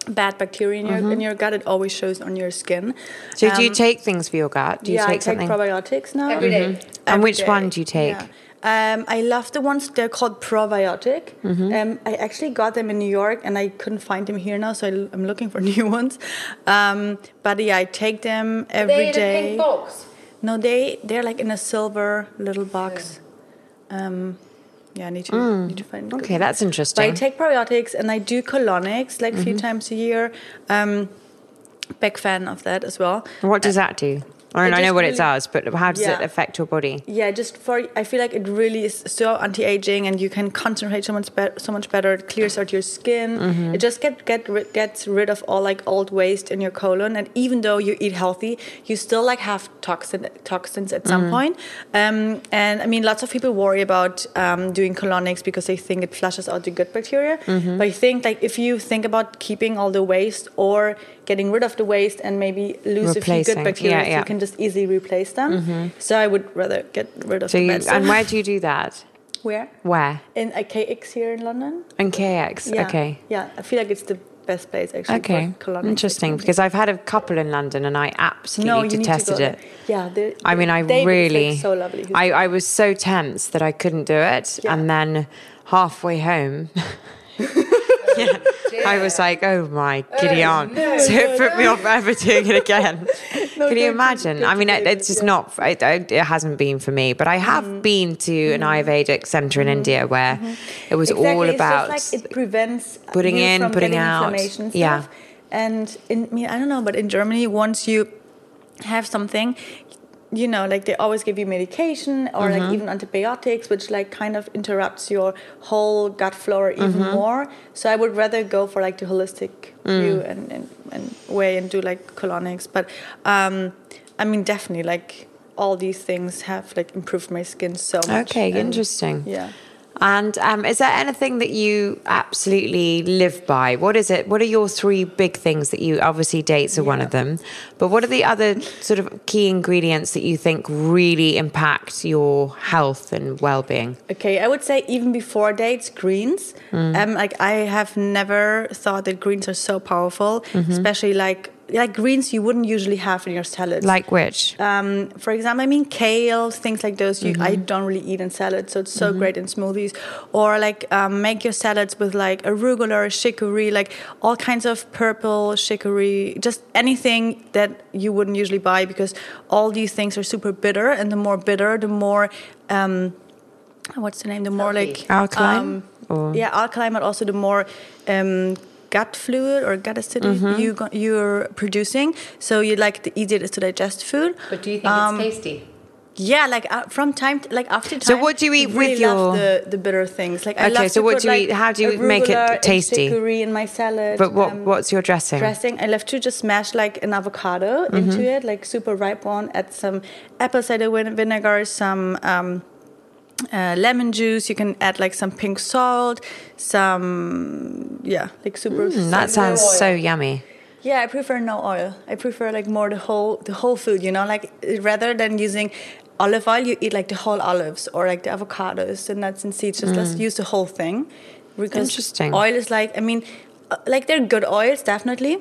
bad bacteria in your, in your gut, it always shows on your skin. So do you Um, take things for your gut? Do you yeah, take I take something? probiotics now. Every day. And Every which day. one do you take? Yeah. Um, I love the ones they're called probiotic. Mm-hmm. Um, I actually got them in New York, and I couldn't find them here now, so I, am looking for new ones. Um, but yeah, I take them every day. box. No, they they're like in a silver little box. Um, yeah, I need to need to find. good Mm. Okay, one. that's But I take probiotics and I do colonics like a Mm-hmm. few times a year. Um, big fan of that as well. what does that do? I I know what it does, but how does it affect your body? yeah just for i feel like it really is so anti-aging and you can concentrate so much better so much better it clears out your skin Mm-hmm. it just get get gets rid of all like old waste in your colon and even though you eat healthy you still like have toxin toxins at Mm-hmm. some point. um, and i mean lots of people worry about um, doing colonics because they think it flushes out the good bacteria Mm-hmm. but i think like if you think about keeping all the waste or getting rid of the waste and maybe lose a few good bacteria Yeah, yeah. you can just easily replace them mm-hmm. so i would rather get rid of So the bad stuff. and where do you do that? Where? Where? In a KX here in London. In KX. Yeah. Okay. Yeah, I feel like it's the best place actually. Okay. Interesting. Because I've had a couple in London and I absolutely no, you need to detested it. Yeah, the- I mean, I David really, so lovely. I, I was so tense that I couldn't do it. Yeah. And then halfway home, yeah, I was like, oh my oh, giddy aunt. so it put me off ever doing it again. Can you imagine? I mean, it, it's just not, it, it hasn't been for me. But I have Mm-hmm. been to an mm-hmm. Ayurvedic center in mm-hmm. India where mm-hmm. it was exactly. all about. like it prevents putting in, putting out. inflammation Yeah. stuff. And in, I don't know, but in Germany, once you have something, you know, like they always give you medication or Mm-hmm. like even antibiotics, which like kind of interrupts your whole gut flora even Mm-hmm. more. So I would rather go for like the holistic Mm. view and, and, and way and do like colonics. But um, I mean, definitely like all these things have like improved my skin so much. Okay, And, interesting. Yeah. And um, is there anything that you absolutely live by? What is it? What are your three big things that you obviously dates are one of them, but what are the other sort of key ingredients that you think really impact your health and well-being? Okay, I would say even before dates, greens. Mm. Um, like I have never thought that greens are so powerful, Mm-hmm. especially like like greens you wouldn't usually have in your salads. Like which? um, for example, I mean kale, things like those. You, I Mm-hmm. don't really eat in salads, so it's so great in smoothies. Or like um, make your salads with like arugula, chicory, like all kinds of purple chicory, just anything that you wouldn't usually buy because all these things are super bitter, and the more bitter, the more. Um, what's the name? The more like Alkaline? Or- yeah, alkaline, but also the more um, gut fluid or gut acidity Mm-hmm. you go, you're producing. So you like the easier it is to digest food. But do you think Um, it's tasty? Yeah, like uh, from time to, like after time. So what do you eat really with love your- the, the bitter things? Like I Okay, love so to what put, do you like, eat- how do you make it tasty? chicory in my salad. But what um, what's your dressing? dressing? I love to just smash like an avocado Mm-hmm. into it, like super ripe one. Add some apple cider vinegar, some. Um, uh, lemon juice. You can add like some pink salt, some yeah, like super. Mm, that sounds so yummy. Yeah, I prefer no oil. I prefer like more the whole the whole food. You know, like rather than using olive oil, you eat like the whole olives or like the avocados, and nuts and seeds. Just let's use the whole thing. Because Interesting. Oil is like I mean, uh, like they're good oils definitely,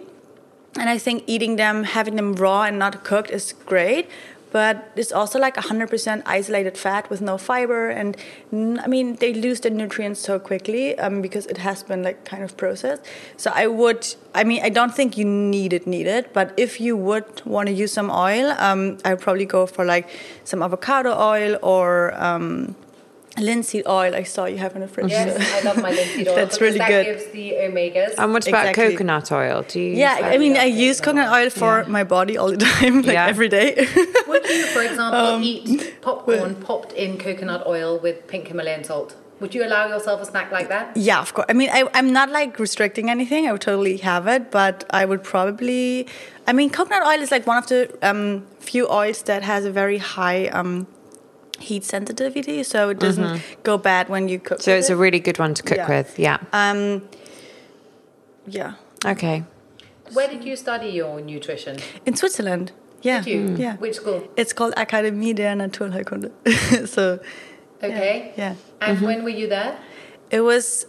and I think eating them, having them raw and not cooked is great. But it's also like 100% isolated fat with no fiber, and I mean they lose the nutrients so quickly um, because it has been like kind of processed. So I would, I mean, I don't think you need it, need it. But if you would want to use some oil, um, I would probably go for like some avocado oil or um, linseed oil. I saw you have in the fridge. Yes, I love my linseed oil. That's really that good. gives the omegas. And what about Exactly. coconut oil? Do you? use Yeah, that? I mean, I use coconut oil for my body all the time, like Yeah. every day. Would you, for example, Um, eat popcorn popped in coconut oil with pink Himalayan salt? Would you allow yourself a snack like that? yeah, of course. I mean, I, I'm not like restricting anything. I would totally have it, but I would probably. I mean, coconut oil is like one of the um, few oils that has a very high um, heat sensitivity, so it doesn't go bad when you cook. Mm-hmm. So with it's a really good one to cook Yeah. with. Yeah. Um, yeah, Okay. Where did you study your nutrition? in Switzerland. Yeah, Did you? yeah. Which school? It's called Akademie der Naturheilkunde. so Okay. yeah. And Mm-hmm. when were you there? It was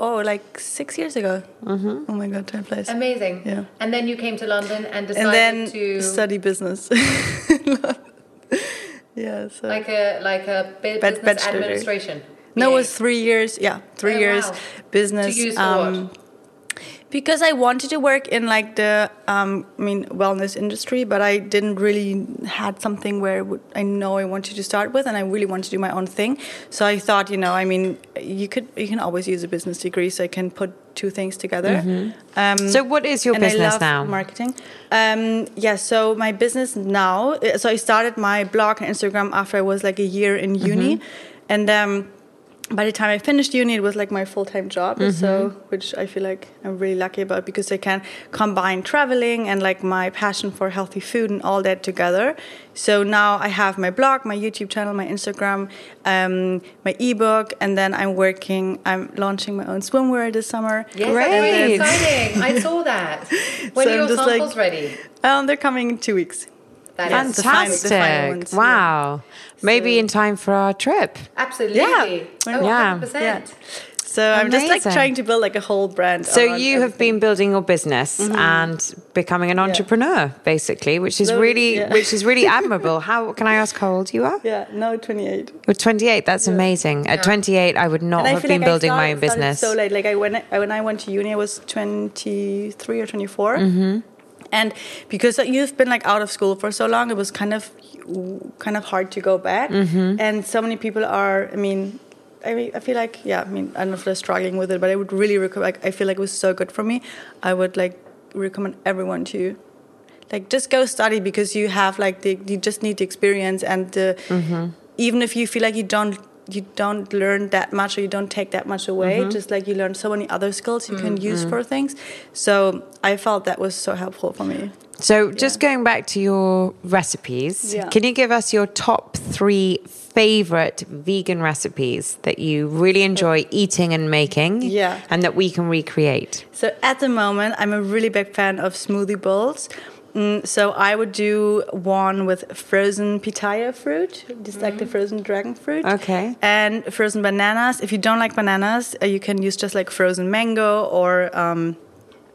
oh like six years ago. Mm-hmm. Oh my god, time flies. Amazing. Yeah. And then you came to London and decided and then to study business. yeah, so like a like a bu- Bad- business degree. administration. no, it was three years. Yeah, three Oh, years wow. business. To use um, what? Because I wanted to work in like the, um, I mean, wellness industry, but I didn't really had something where I know I wanted to start with, and I really wanted to do my own thing. So I thought, you know, I mean, you could you can always use a business degree, so I can put two things together. Um, So what is your business love now? Marketing. Um, yeah, so my business now. uh, So I started my blog and Instagram after I was like a year in uni, Mm-hmm. and um, by the time I finished uni, it was like my full time job. Mm-hmm. So which I feel like I'm really lucky about because I can combine traveling and like my passion for healthy food and all that together. So now I have my blog, my YouTube channel, my Instagram, um, my ebook, and then I'm working. I'm launching my own swimwear this summer. Yes, Great. that's really exciting. I saw that. When So are your just like- samples ready? Um, they're coming in two weeks. That Yes. is the final- the final Fantastic. ones, yeah. wow. Maybe in time for our trip. absolutely. Yeah. Oh, Yeah. 100%. Yeah. So I'm just like trying to build like a whole brand. So around you have been building your business and becoming an entrepreneur, basically, which is So, really, yeah. which is really admirable. How can I ask how old you are? Yeah, no, 28. You're 28. That's amazing. At 28, I would not And have been like I building my own business. So late, like I when I, when I went to uni, I was 23 or 24. Mm-hmm. And because you've been like out of school for so long, it was kind of kind of hard to go back. Mm-hmm. And so many people are. I mean, I mean, I feel like yeah. I mean, I don't know if they're struggling with it, but I would really recommend. Like, I feel like it was so good for me. I would like recommend everyone to like just go study because you have like the you just need the experience and the, even if you feel like you don't you don't learn that much or you don't take that much away mm-hmm. just like you learn so many other skills you can use mm-hmm. for things so i felt that was so helpful for me So, just going back to your recipes, Yeah. can you give us your top three favorite vegan recipes that you really enjoy uh, eating and making? Yeah. And that we can recreate? so at the moment i'm a really big fan of smoothie bowls Mm, so I would do one with frozen pitaya fruit, just like the frozen dragon fruit. Okay. And frozen bananas. If you don't like bananas, uh, you can use just like frozen mango or um,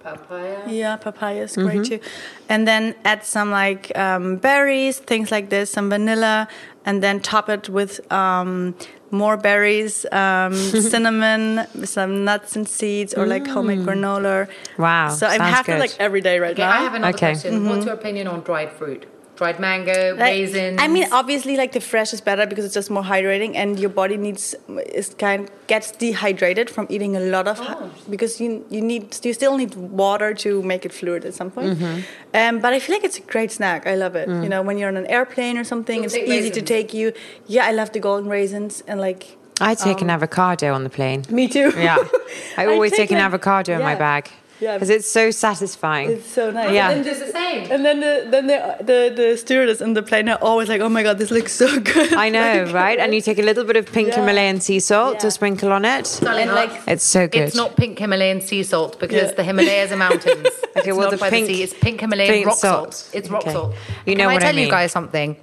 Papaya. Yeah, papaya is great too. And then add some like um, berries, things like this, some vanilla, and then top it with um, more berries, um, cinnamon, some nuts and seeds, or like homemade granola. Wow, So I'm sounds happy good. like every day right Okay, now. I have another Okay. question. What's your opinion on dried fruit? Dried mango, Like, raisins? I mean, obviously, like the fresh is better because it's just more hydrating, and your body needs is kind gets dehydrated from eating a lot of oh. hy- because you you need you still need water to make it fluid at some point. Mm-hmm. Um, but I feel like it's a great snack. I love it. You mm. know, when you're on an airplane or something, You'll it's take easy to take you. Yeah, I love the golden raisins and like. I take an um, avocado on the plane. Me too. Yeah. I always take, an like- avocado in my bag. Yeah. Because it's so satisfying. It's so nice. Yeah. And then Just the same. And then the then the, the the stewardess in the plane are always like, "Oh my god, this looks so good." I know, Like, right? And you take a little bit of pink Yeah. Himalayan sea salt to sprinkle on it. Darling, and, like, It's so good. It's not pink Himalayan sea salt because Yeah. the Himalayas are mountains. Okay, it's well, not the by pink- the sea. It's pink Himalayan pink rock salt. salt. It's rock Okay. salt. You know Can what I I tell you guys something?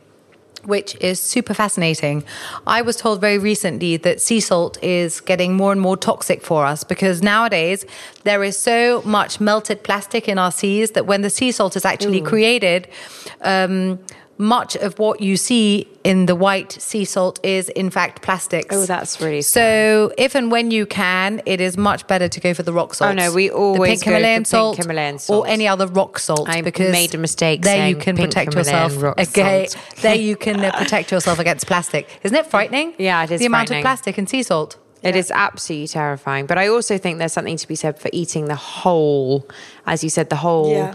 Which is super fascinating. I was told very recently that sea salt is getting more and more toxic for us because nowadays there is so much melted plastic in our seas that when the sea salt is actually created, um, much of what you see in the white sea salt is in fact plastics. Oh, that's really so. If and when you can, it is much better to go for the rock salt. Oh, no, we the always pink go for Himalayan pink salt, or any other rock salt. I because made a mistake There you can protect Himalayan yourself. okay, salt. there you can uh, protect yourself against plastic. Isn't it frightening? Yeah, it is The amount of plastic in sea salt. It is absolutely terrifying. But I also think there's something to be said for eating the whole, as you said, the whole Yeah.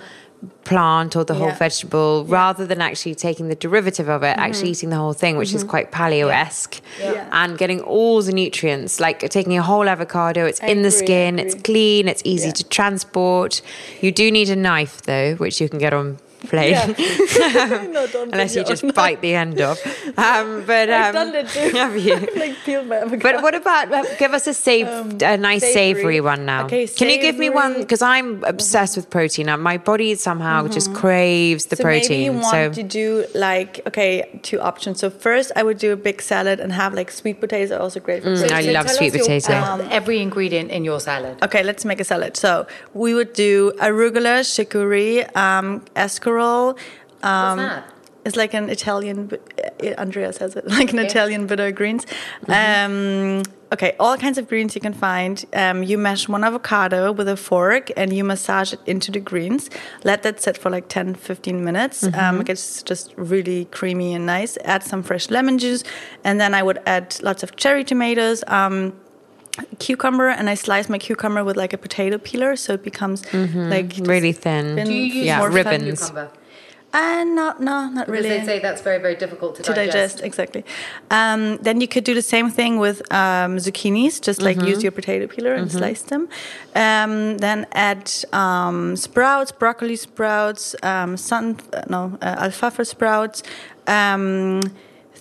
Plant or the whole Yeah. vegetable, rather than actually taking the derivative of it, actually mm-hmm. eating the whole thing, which is mm-hmm. quite paleo esque, Yeah. and getting all the nutrients. Like taking a whole avocado, it's in the agree, I skin, it's clean, it's easy Yeah. to transport. You do need a knife though, which you can get on plane. no, don't Unless you just bite the end off. Um, but um, I've done that too. Have you? like peeled my avocado. But what about uh, give us a save, a nice savory. savory. one now? Okay, Can you give me one? Because I'm obsessed with protein. Uh, My body somehow just craves the so protein. maybe you want so to do like okay, two options. So first, I would do a big salad and have like sweet potatoes are also great for Mm, I protein. love sweet us your- potato. um, every ingredient in your salad. Okay, let's make a salad. So we would do arugula, chicory, um, escarole. Um, that? It's like an Italian. uh, Andrea says it like an Okay. Italian bitter greens. Um, okay, all kinds of greens you can find. Um, you mash one avocado with a fork and you massage it into the greens. Let that sit for like 10, 15 minutes. Um, it gets just really creamy and nice. Add some fresh lemon juice, and then I would add lots of cherry tomatoes. Um, cucumber and I slice my cucumber with like a potato peeler, so it becomes like Really thin. thin, Do you use Yeah, more more ribbons. cucumber? And not, no, not Because really. they say that's very, very difficult to, digest. to digest. exactly. Um, then you could do the same thing with um, zucchinis. Just like Mm-hmm. use your potato peeler and slice them. Um, then add um, sprouts, broccoli sprouts, um, sun uh, no uh, alfalfa sprouts.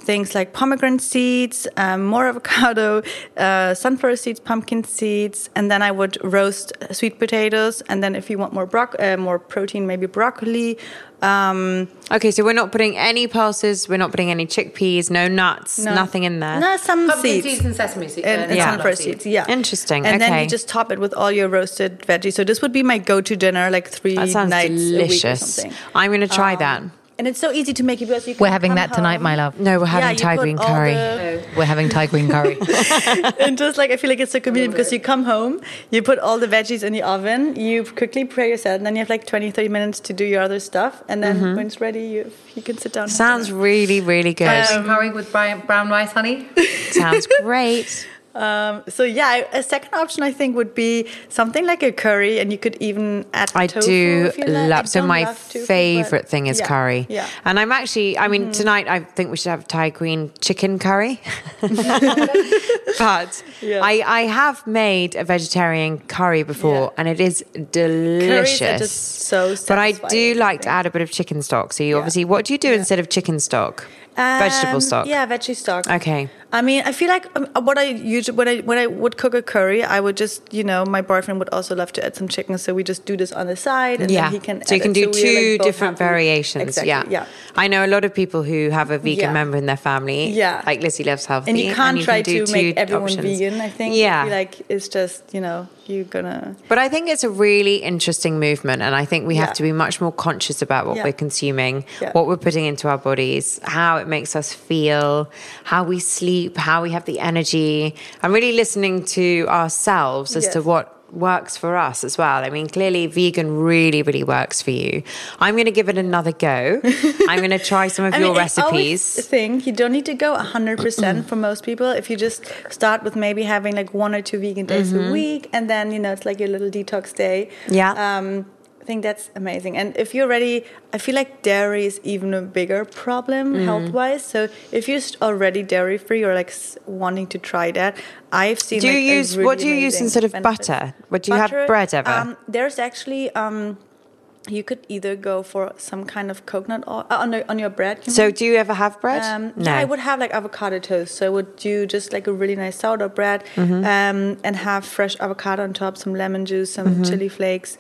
Um, Things like pomegranate seeds, um, more avocado, uh, sunflower seeds, pumpkin seeds, and then I would roast sweet potatoes. And then, if you want more broc- uh, more protein, maybe broccoli. Um, Okay, so we're not putting any pulses, we're not putting any chickpeas, no nuts, No. nothing in there. No, some Pumpkin seeds. seeds and sesame seeds. and, and Yeah. sunflower seeds. seeds. Yeah, Interesting, And then you just top it with all your roasted veggies. So this would be my go-to dinner, like three That sounds nights a week or delicious. something. I'm going to try that. And it's so easy to make it because you. Can We're having come that tonight, my love. No, we're having yeah, Thai green curry. the- We're having Thai green curry. and just like I feel like it's so convenient because you come home, you put all the veggies in the oven, you quickly prepare your salad, and then you have like 20, 30 minutes to do your other stuff, and then when it's ready, you you can sit down. and have Mm-hmm. Sounds really, really good. Green curry with brown, brown rice, honey. Sounds great. Um, so yeah, a second option I think would be something like a curry, and you could even add. I tofu do if you like. I love. So my tofu, favorite thing is yeah, curry. Yeah. And I'm actually. I mean, tonight I think we should have Thai green chicken curry. but Yeah. I I have made a vegetarian curry before, Yeah. and it is delicious. so but I do I like to add a bit of chicken stock. So you obviously, what do you do instead of chicken stock? Vegetable Um, stock. Yeah, veggie stock. Okay. I mean, I feel like um, what I usually when I when I would cook a curry, I would just you know my boyfriend would also love to add some chicken, so we just do this on the side, and yeah. then he can. so you can it. do we're, two like, different variations. Exactly, Yeah. yeah. I know a lot of people who have a vegan Yeah. member in their family. Yeah. Like Lizzie loves healthy. And you can't try can to make everyone options. vegan. I think. Yeah. I like it's just you know you're gonna. But I think it's a really interesting movement, and I think we have Yeah. to be much more conscious about what Yeah. we're consuming, Yeah. what we're putting into our bodies, how it makes us feel, how we sleep, how we have the energy. I'm really listening to ourselves as to what works for us as well. I mean, clearly, vegan really, really works for you. I'm going to give it another go. I'm going to try some of I your mean, I recipes. think you don't need to go 100% for most people. If you just start with maybe having like one or two vegan days a week, and then, you know, it's like your little detox day. Mm-hmm. Yeah. Um, I think that's amazing. And if you're ready, I feel like dairy is even a bigger problem Mm. health wise. So if you're already dairy free or like wanting to try that, I've seen. Do you like, use- really what do you use instead of benefits. butter? What do you have bread ever? Um, there's actually. Um, you could either go for some kind of coconut oil uh, on, the, on your bread. you So, mean? do you ever have bread? Um, no. Yeah, I would have like avocado toast. So I would do just like a really nice sourdough bread Mm-hmm. um, and have fresh avocado on top, some lemon juice, some Mm-hmm. chili flakes,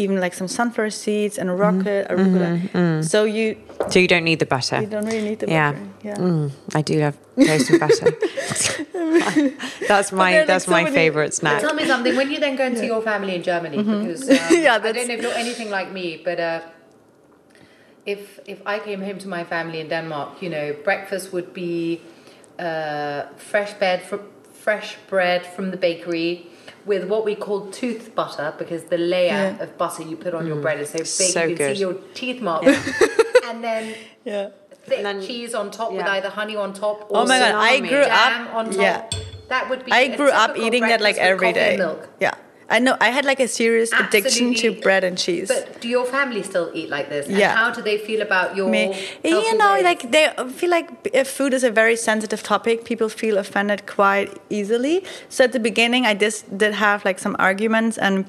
even like some sunflower seeds and a rocket, Mm-hmm. arugula. So you So you don't need the butter. you don't really need the Yeah. butter. Yeah. Mm, I do love toast and butter. that's my there like, that's so my many- favorite snack. Tell me something. When you then go into your family in Germany, because um, Mm-hmm. Yeah, I don't know if you're anything like me, but uh, if if I came home to my family in Denmark, you know, breakfast would be uh, fresh bread from fresh bread from the bakery with what we call tooth butter because the layer Yeah. of butter you put on your mm. bread is so big So you can good. see your teeth mark, and then Yeah. thick then- cheese on top with either honey on top oh or Oh my god, I grew jam up. on top. Yeah. That would be. I a grew up eating that like breakfast with every coffee and day. Milk. Yeah. I know I had like a serious addiction to bread and cheese. But do your family still eat like this? And Yeah. how do they feel about your? Me, you know, ways? like they feel like if uh, food is a very sensitive topic. People feel offended quite easily. So at the beginning, I just did have like some arguments and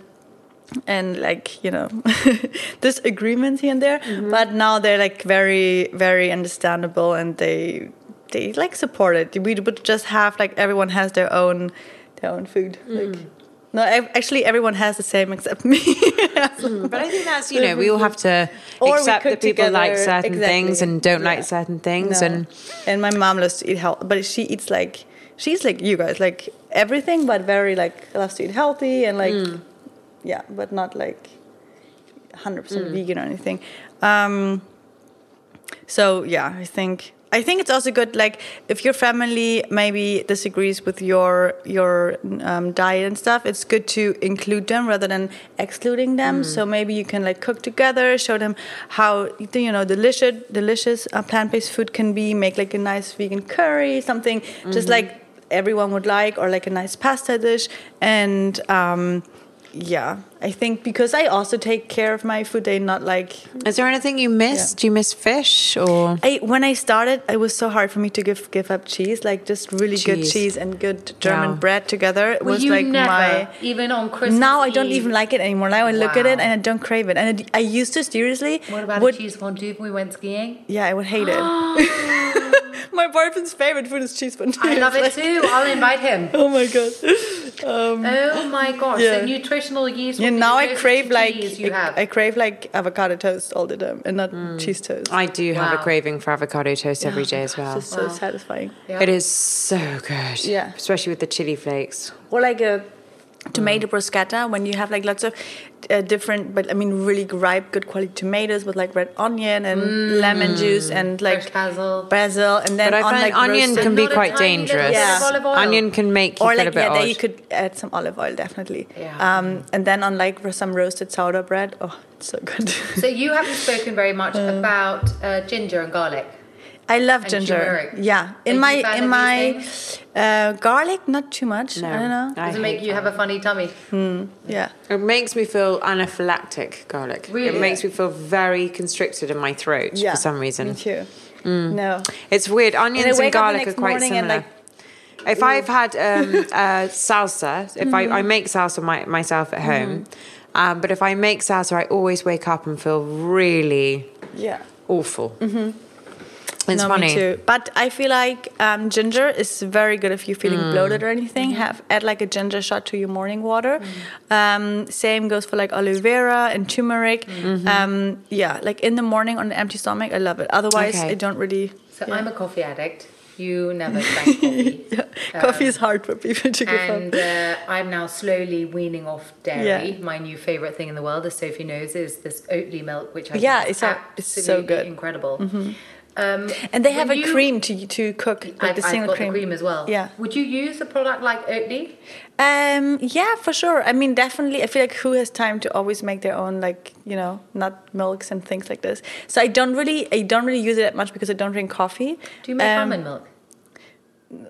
and like you know disagreements here and there. Mm-hmm. But now they're like very very understandable and they they like support it. We would just have like everyone has their own their own food. Like, mm. No, actually, everyone has the same except me. But I think that's you know we all have to Or accept that people like certain exactly. things and don't like certain things No. and and my mom loves to eat health, but she eats like she's like you guys, like everything, but very like loves to eat healthy and like Mm. yeah, but not like hundred percent Mm. vegan or anything. Um, so yeah, I think I think it's also good like if your family maybe disagrees with your your um, diet and stuff, it's good to include them rather than excluding them. So maybe you can like cook together, show them how you know delicious delicious uh, plant based food can be. Make like a nice vegan curry, something just like everyone would like, or like a nice pasta dish. And um, yeah, I think because I also take care of my food, they not like Is there anything you miss? Do you miss fish or? I, when I started, it was so hard for me to give give up cheese, like just really good Cheese. cheese and good German Yeah. bread together. It Well, was you like never, my. even on Christmas Now I don't even like it anymore. Now I look at it and I don't crave it. And it, I used to seriously. What about would, a cheese fondue if we went skiing? Yeah, I would hate it. my boyfriend's favorite food is cheese fondue. I love it Like- too. I'll invite him. Oh my god. Um, Oh my gosh! Yeah. So nutritional yeast. yeah, will be now I crave like you I, have. I crave like avocado toast all the time and not Mm. cheese toast. I do have a craving for avocado toast every day as well. It's just so satisfying. Yeah. It is so good. Yeah. Especially with the chili flakes. or like a tomato bruschetta when you have like lots of uh, different but i mean really ripe good quality tomatoes with like red onion and lemon juice and like Fresh basil. basil and then But I on find like onion can be quite tiny little dangerous. bit Yeah. of olive oil. Onion can make you or feel like a bit yeah, there odd. you could add some olive oil definitely. Yeah. Um, and then on like for some roasted sourdough bread. Oh, it's so good. So you haven't spoken very much about uh, ginger and garlic. I love And ginger. turmeric. Yeah, Are in you my a fan in of my uh, garlic, not too much. No, I don't know. I Does it make hate you have a funny tummy? yeah. It makes me feel anaphylactic, garlic. Really? It makes me feel very constricted in my throat Yeah. for some reason. Me too. No. It's weird. Onions and, wake up the garlic are quite similar. like, if I've had um, uh, salsa, if Mm-hmm. I, I make salsa my, myself at home, um, but if I make salsa, I always wake up and feel really Yeah. awful. Mm-hmm. It's no, funny. me too. But I feel like um, ginger is very good if you're feeling Mm. bloated or anything. Mm-hmm. Have add like a ginger shot to your morning water. Um, same goes for like aloe vera and turmeric. Mm-hmm. Um, yeah, like in the morning on an empty stomach, I love it. Otherwise, Okay. I don't really. So I'm a coffee addict. You never drank coffee. yeah. Coffee is hard for people to give And up. uh, I'm now slowly weaning off dairy. Yeah. My new favorite thing in the world, as Sophie knows, is this Oatly milk, which I Yeah, think is it's a- it's so absolutely good. Mm-hmm. Um, And they have a you- cream to to cook, like I've, the I've single got cream. the cream as well. Yeah. Would you use a product like Oatly? Um, yeah, for sure. I mean, definitely. I feel like who has time to always make their own, like you know, nut milks and things like this. So I don't really, I don't really use it that much because I don't drink coffee. Do you make Um, almond milk?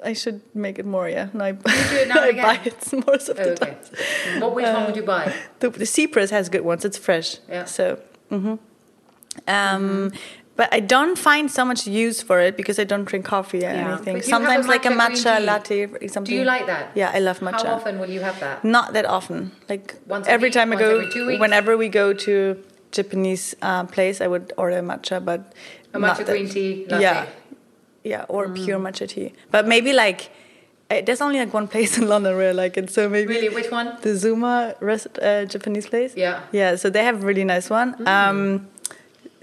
I should make it more. Yeah, no, I, do it now I buy it most of Oh, the okay. time. What, which one would you buy? The, the Cypress has good ones. It's fresh. Yeah. So, Mm-hmm. um, but I don't find so much use for it because I don't drink coffee or Yeah. anything. Have a Sometimes like a matcha green matcha tea. latte or something. Do you like that? Yeah, I love matcha. How often will you have that? Not that often. Like Once every week? time I go, every two weeks? whenever we go to Japanese uh, place, I would order a matcha, but A matcha that- green tea latte? Yeah, yeah, or pure matcha tea. But maybe like eh, there's only like one place in London where I like it, so maybe Really, which one? the Zuma rest, uh, Japanese place. Yeah. yeah. So they have a really nice one. Um,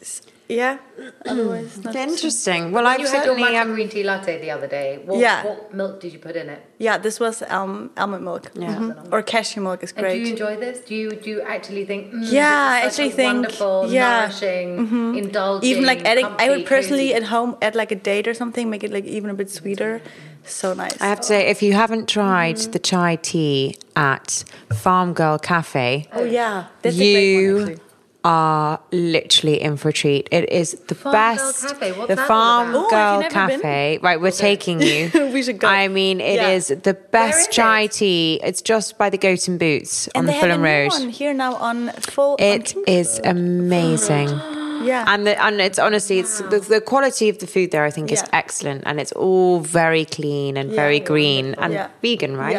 s- yeah. Otherwise, not Interesting. Well, I've You had your matcha um, green tea latte the other day. What, Yeah. what milk did you put in it? Yeah, this was um, almond milk. Yeah. Mhm. Or cashew milk is And great. do you enjoy this? Do you do you actually think? Mm, Yeah, I this is such actually think- wonderful, yeah. Mm-hmm. indulging. even like adding i would personally cozy. at home add like a date or something make it like even a bit sweeter so nice I have to say, if you haven't tried Mm-hmm. the chai tea at Farm Girl Cafe, oh yeah that's a great one, you actually. Are literally in for a treat. It is the Farm Girl best. Cafe, the Farm about? Have you Girl oh, been? Cafe. Right, we're taking you. We should go. I mean, it is Yeah. the best is chai it? tea. It's just by the Goat in Boots on and the they Fulham have a Road. new one here now on full on It King's is amazing. yeah And the, and it's honestly it's the, the quality of the food there I think is excellent and it's all very clean and Yeah. very green and Yeah. vegan right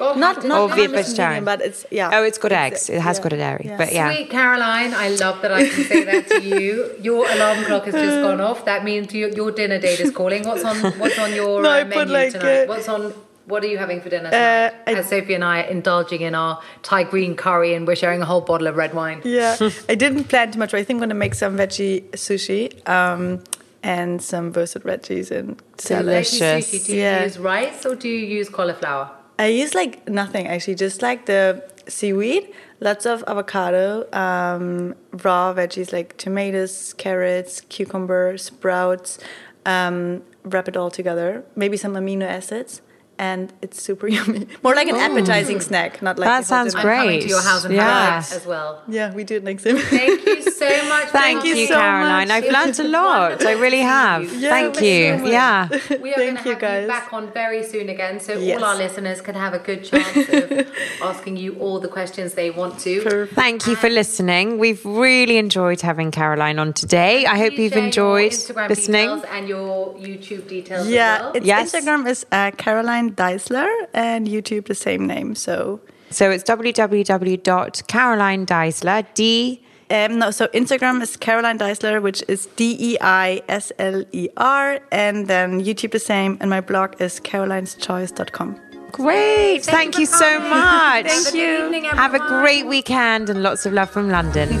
yeah. Not not Or 100% vegan vegetarian. but it's yeah oh it's got eggs it has yeah. got a dairy Yeah. but yeah Sweet Caroline, I love that I can say that to you. Your alarm clock has just gone off. That means your, your dinner date is calling. What's on What's on your No, uh, I menu like, tonight? uh, What's on? What are you having for dinner Uh, tonight? I- As Sophie and I are indulging in our Thai green curry, and we're sharing a whole bottle of red wine. yeah i didn't plan too much but i think i'm gonna make some veggie sushi um and some roasted veggies and Delicious. Sushi, do you Yeah. use rice or do you use cauliflower? I use like nothing actually, just like the seaweed, lots of avocado, um, raw veggies like tomatoes, carrots, cucumber, sprouts, um, wrap it all together, maybe some amino acids, and it's super yummy. More like an appetizing snack, not like That the whole sounds dinner. great. Coming to your house and Yeah. having it as well. Yeah, we do it next time. Thank you so much. Thank you, so Caroline. much. I've learned a lot. I really have. Yeah, Thank thank you you. so. Yeah. We are going to you, have you guys. back on very soon again, so Yes. all our listeners can have a good chance of asking you all the questions they want to. Thank you for listening. We've really enjoyed having Caroline on today. I hope Please you've share your enjoyed Instagram listening. details and your YouTube details Yeah, as well. it's Yes. Instagram is uh, Caroline Deisler and YouTube the same name. So So it's www.caroline D. um, no, so Instagram is Caroline Deisler, which is D E I S L E R, and then YouTube the same, and my blog is carolineschoice.com. Great. Thank, you, for so coming. much. Have a good evening, Have a great weekend and lots of love from London.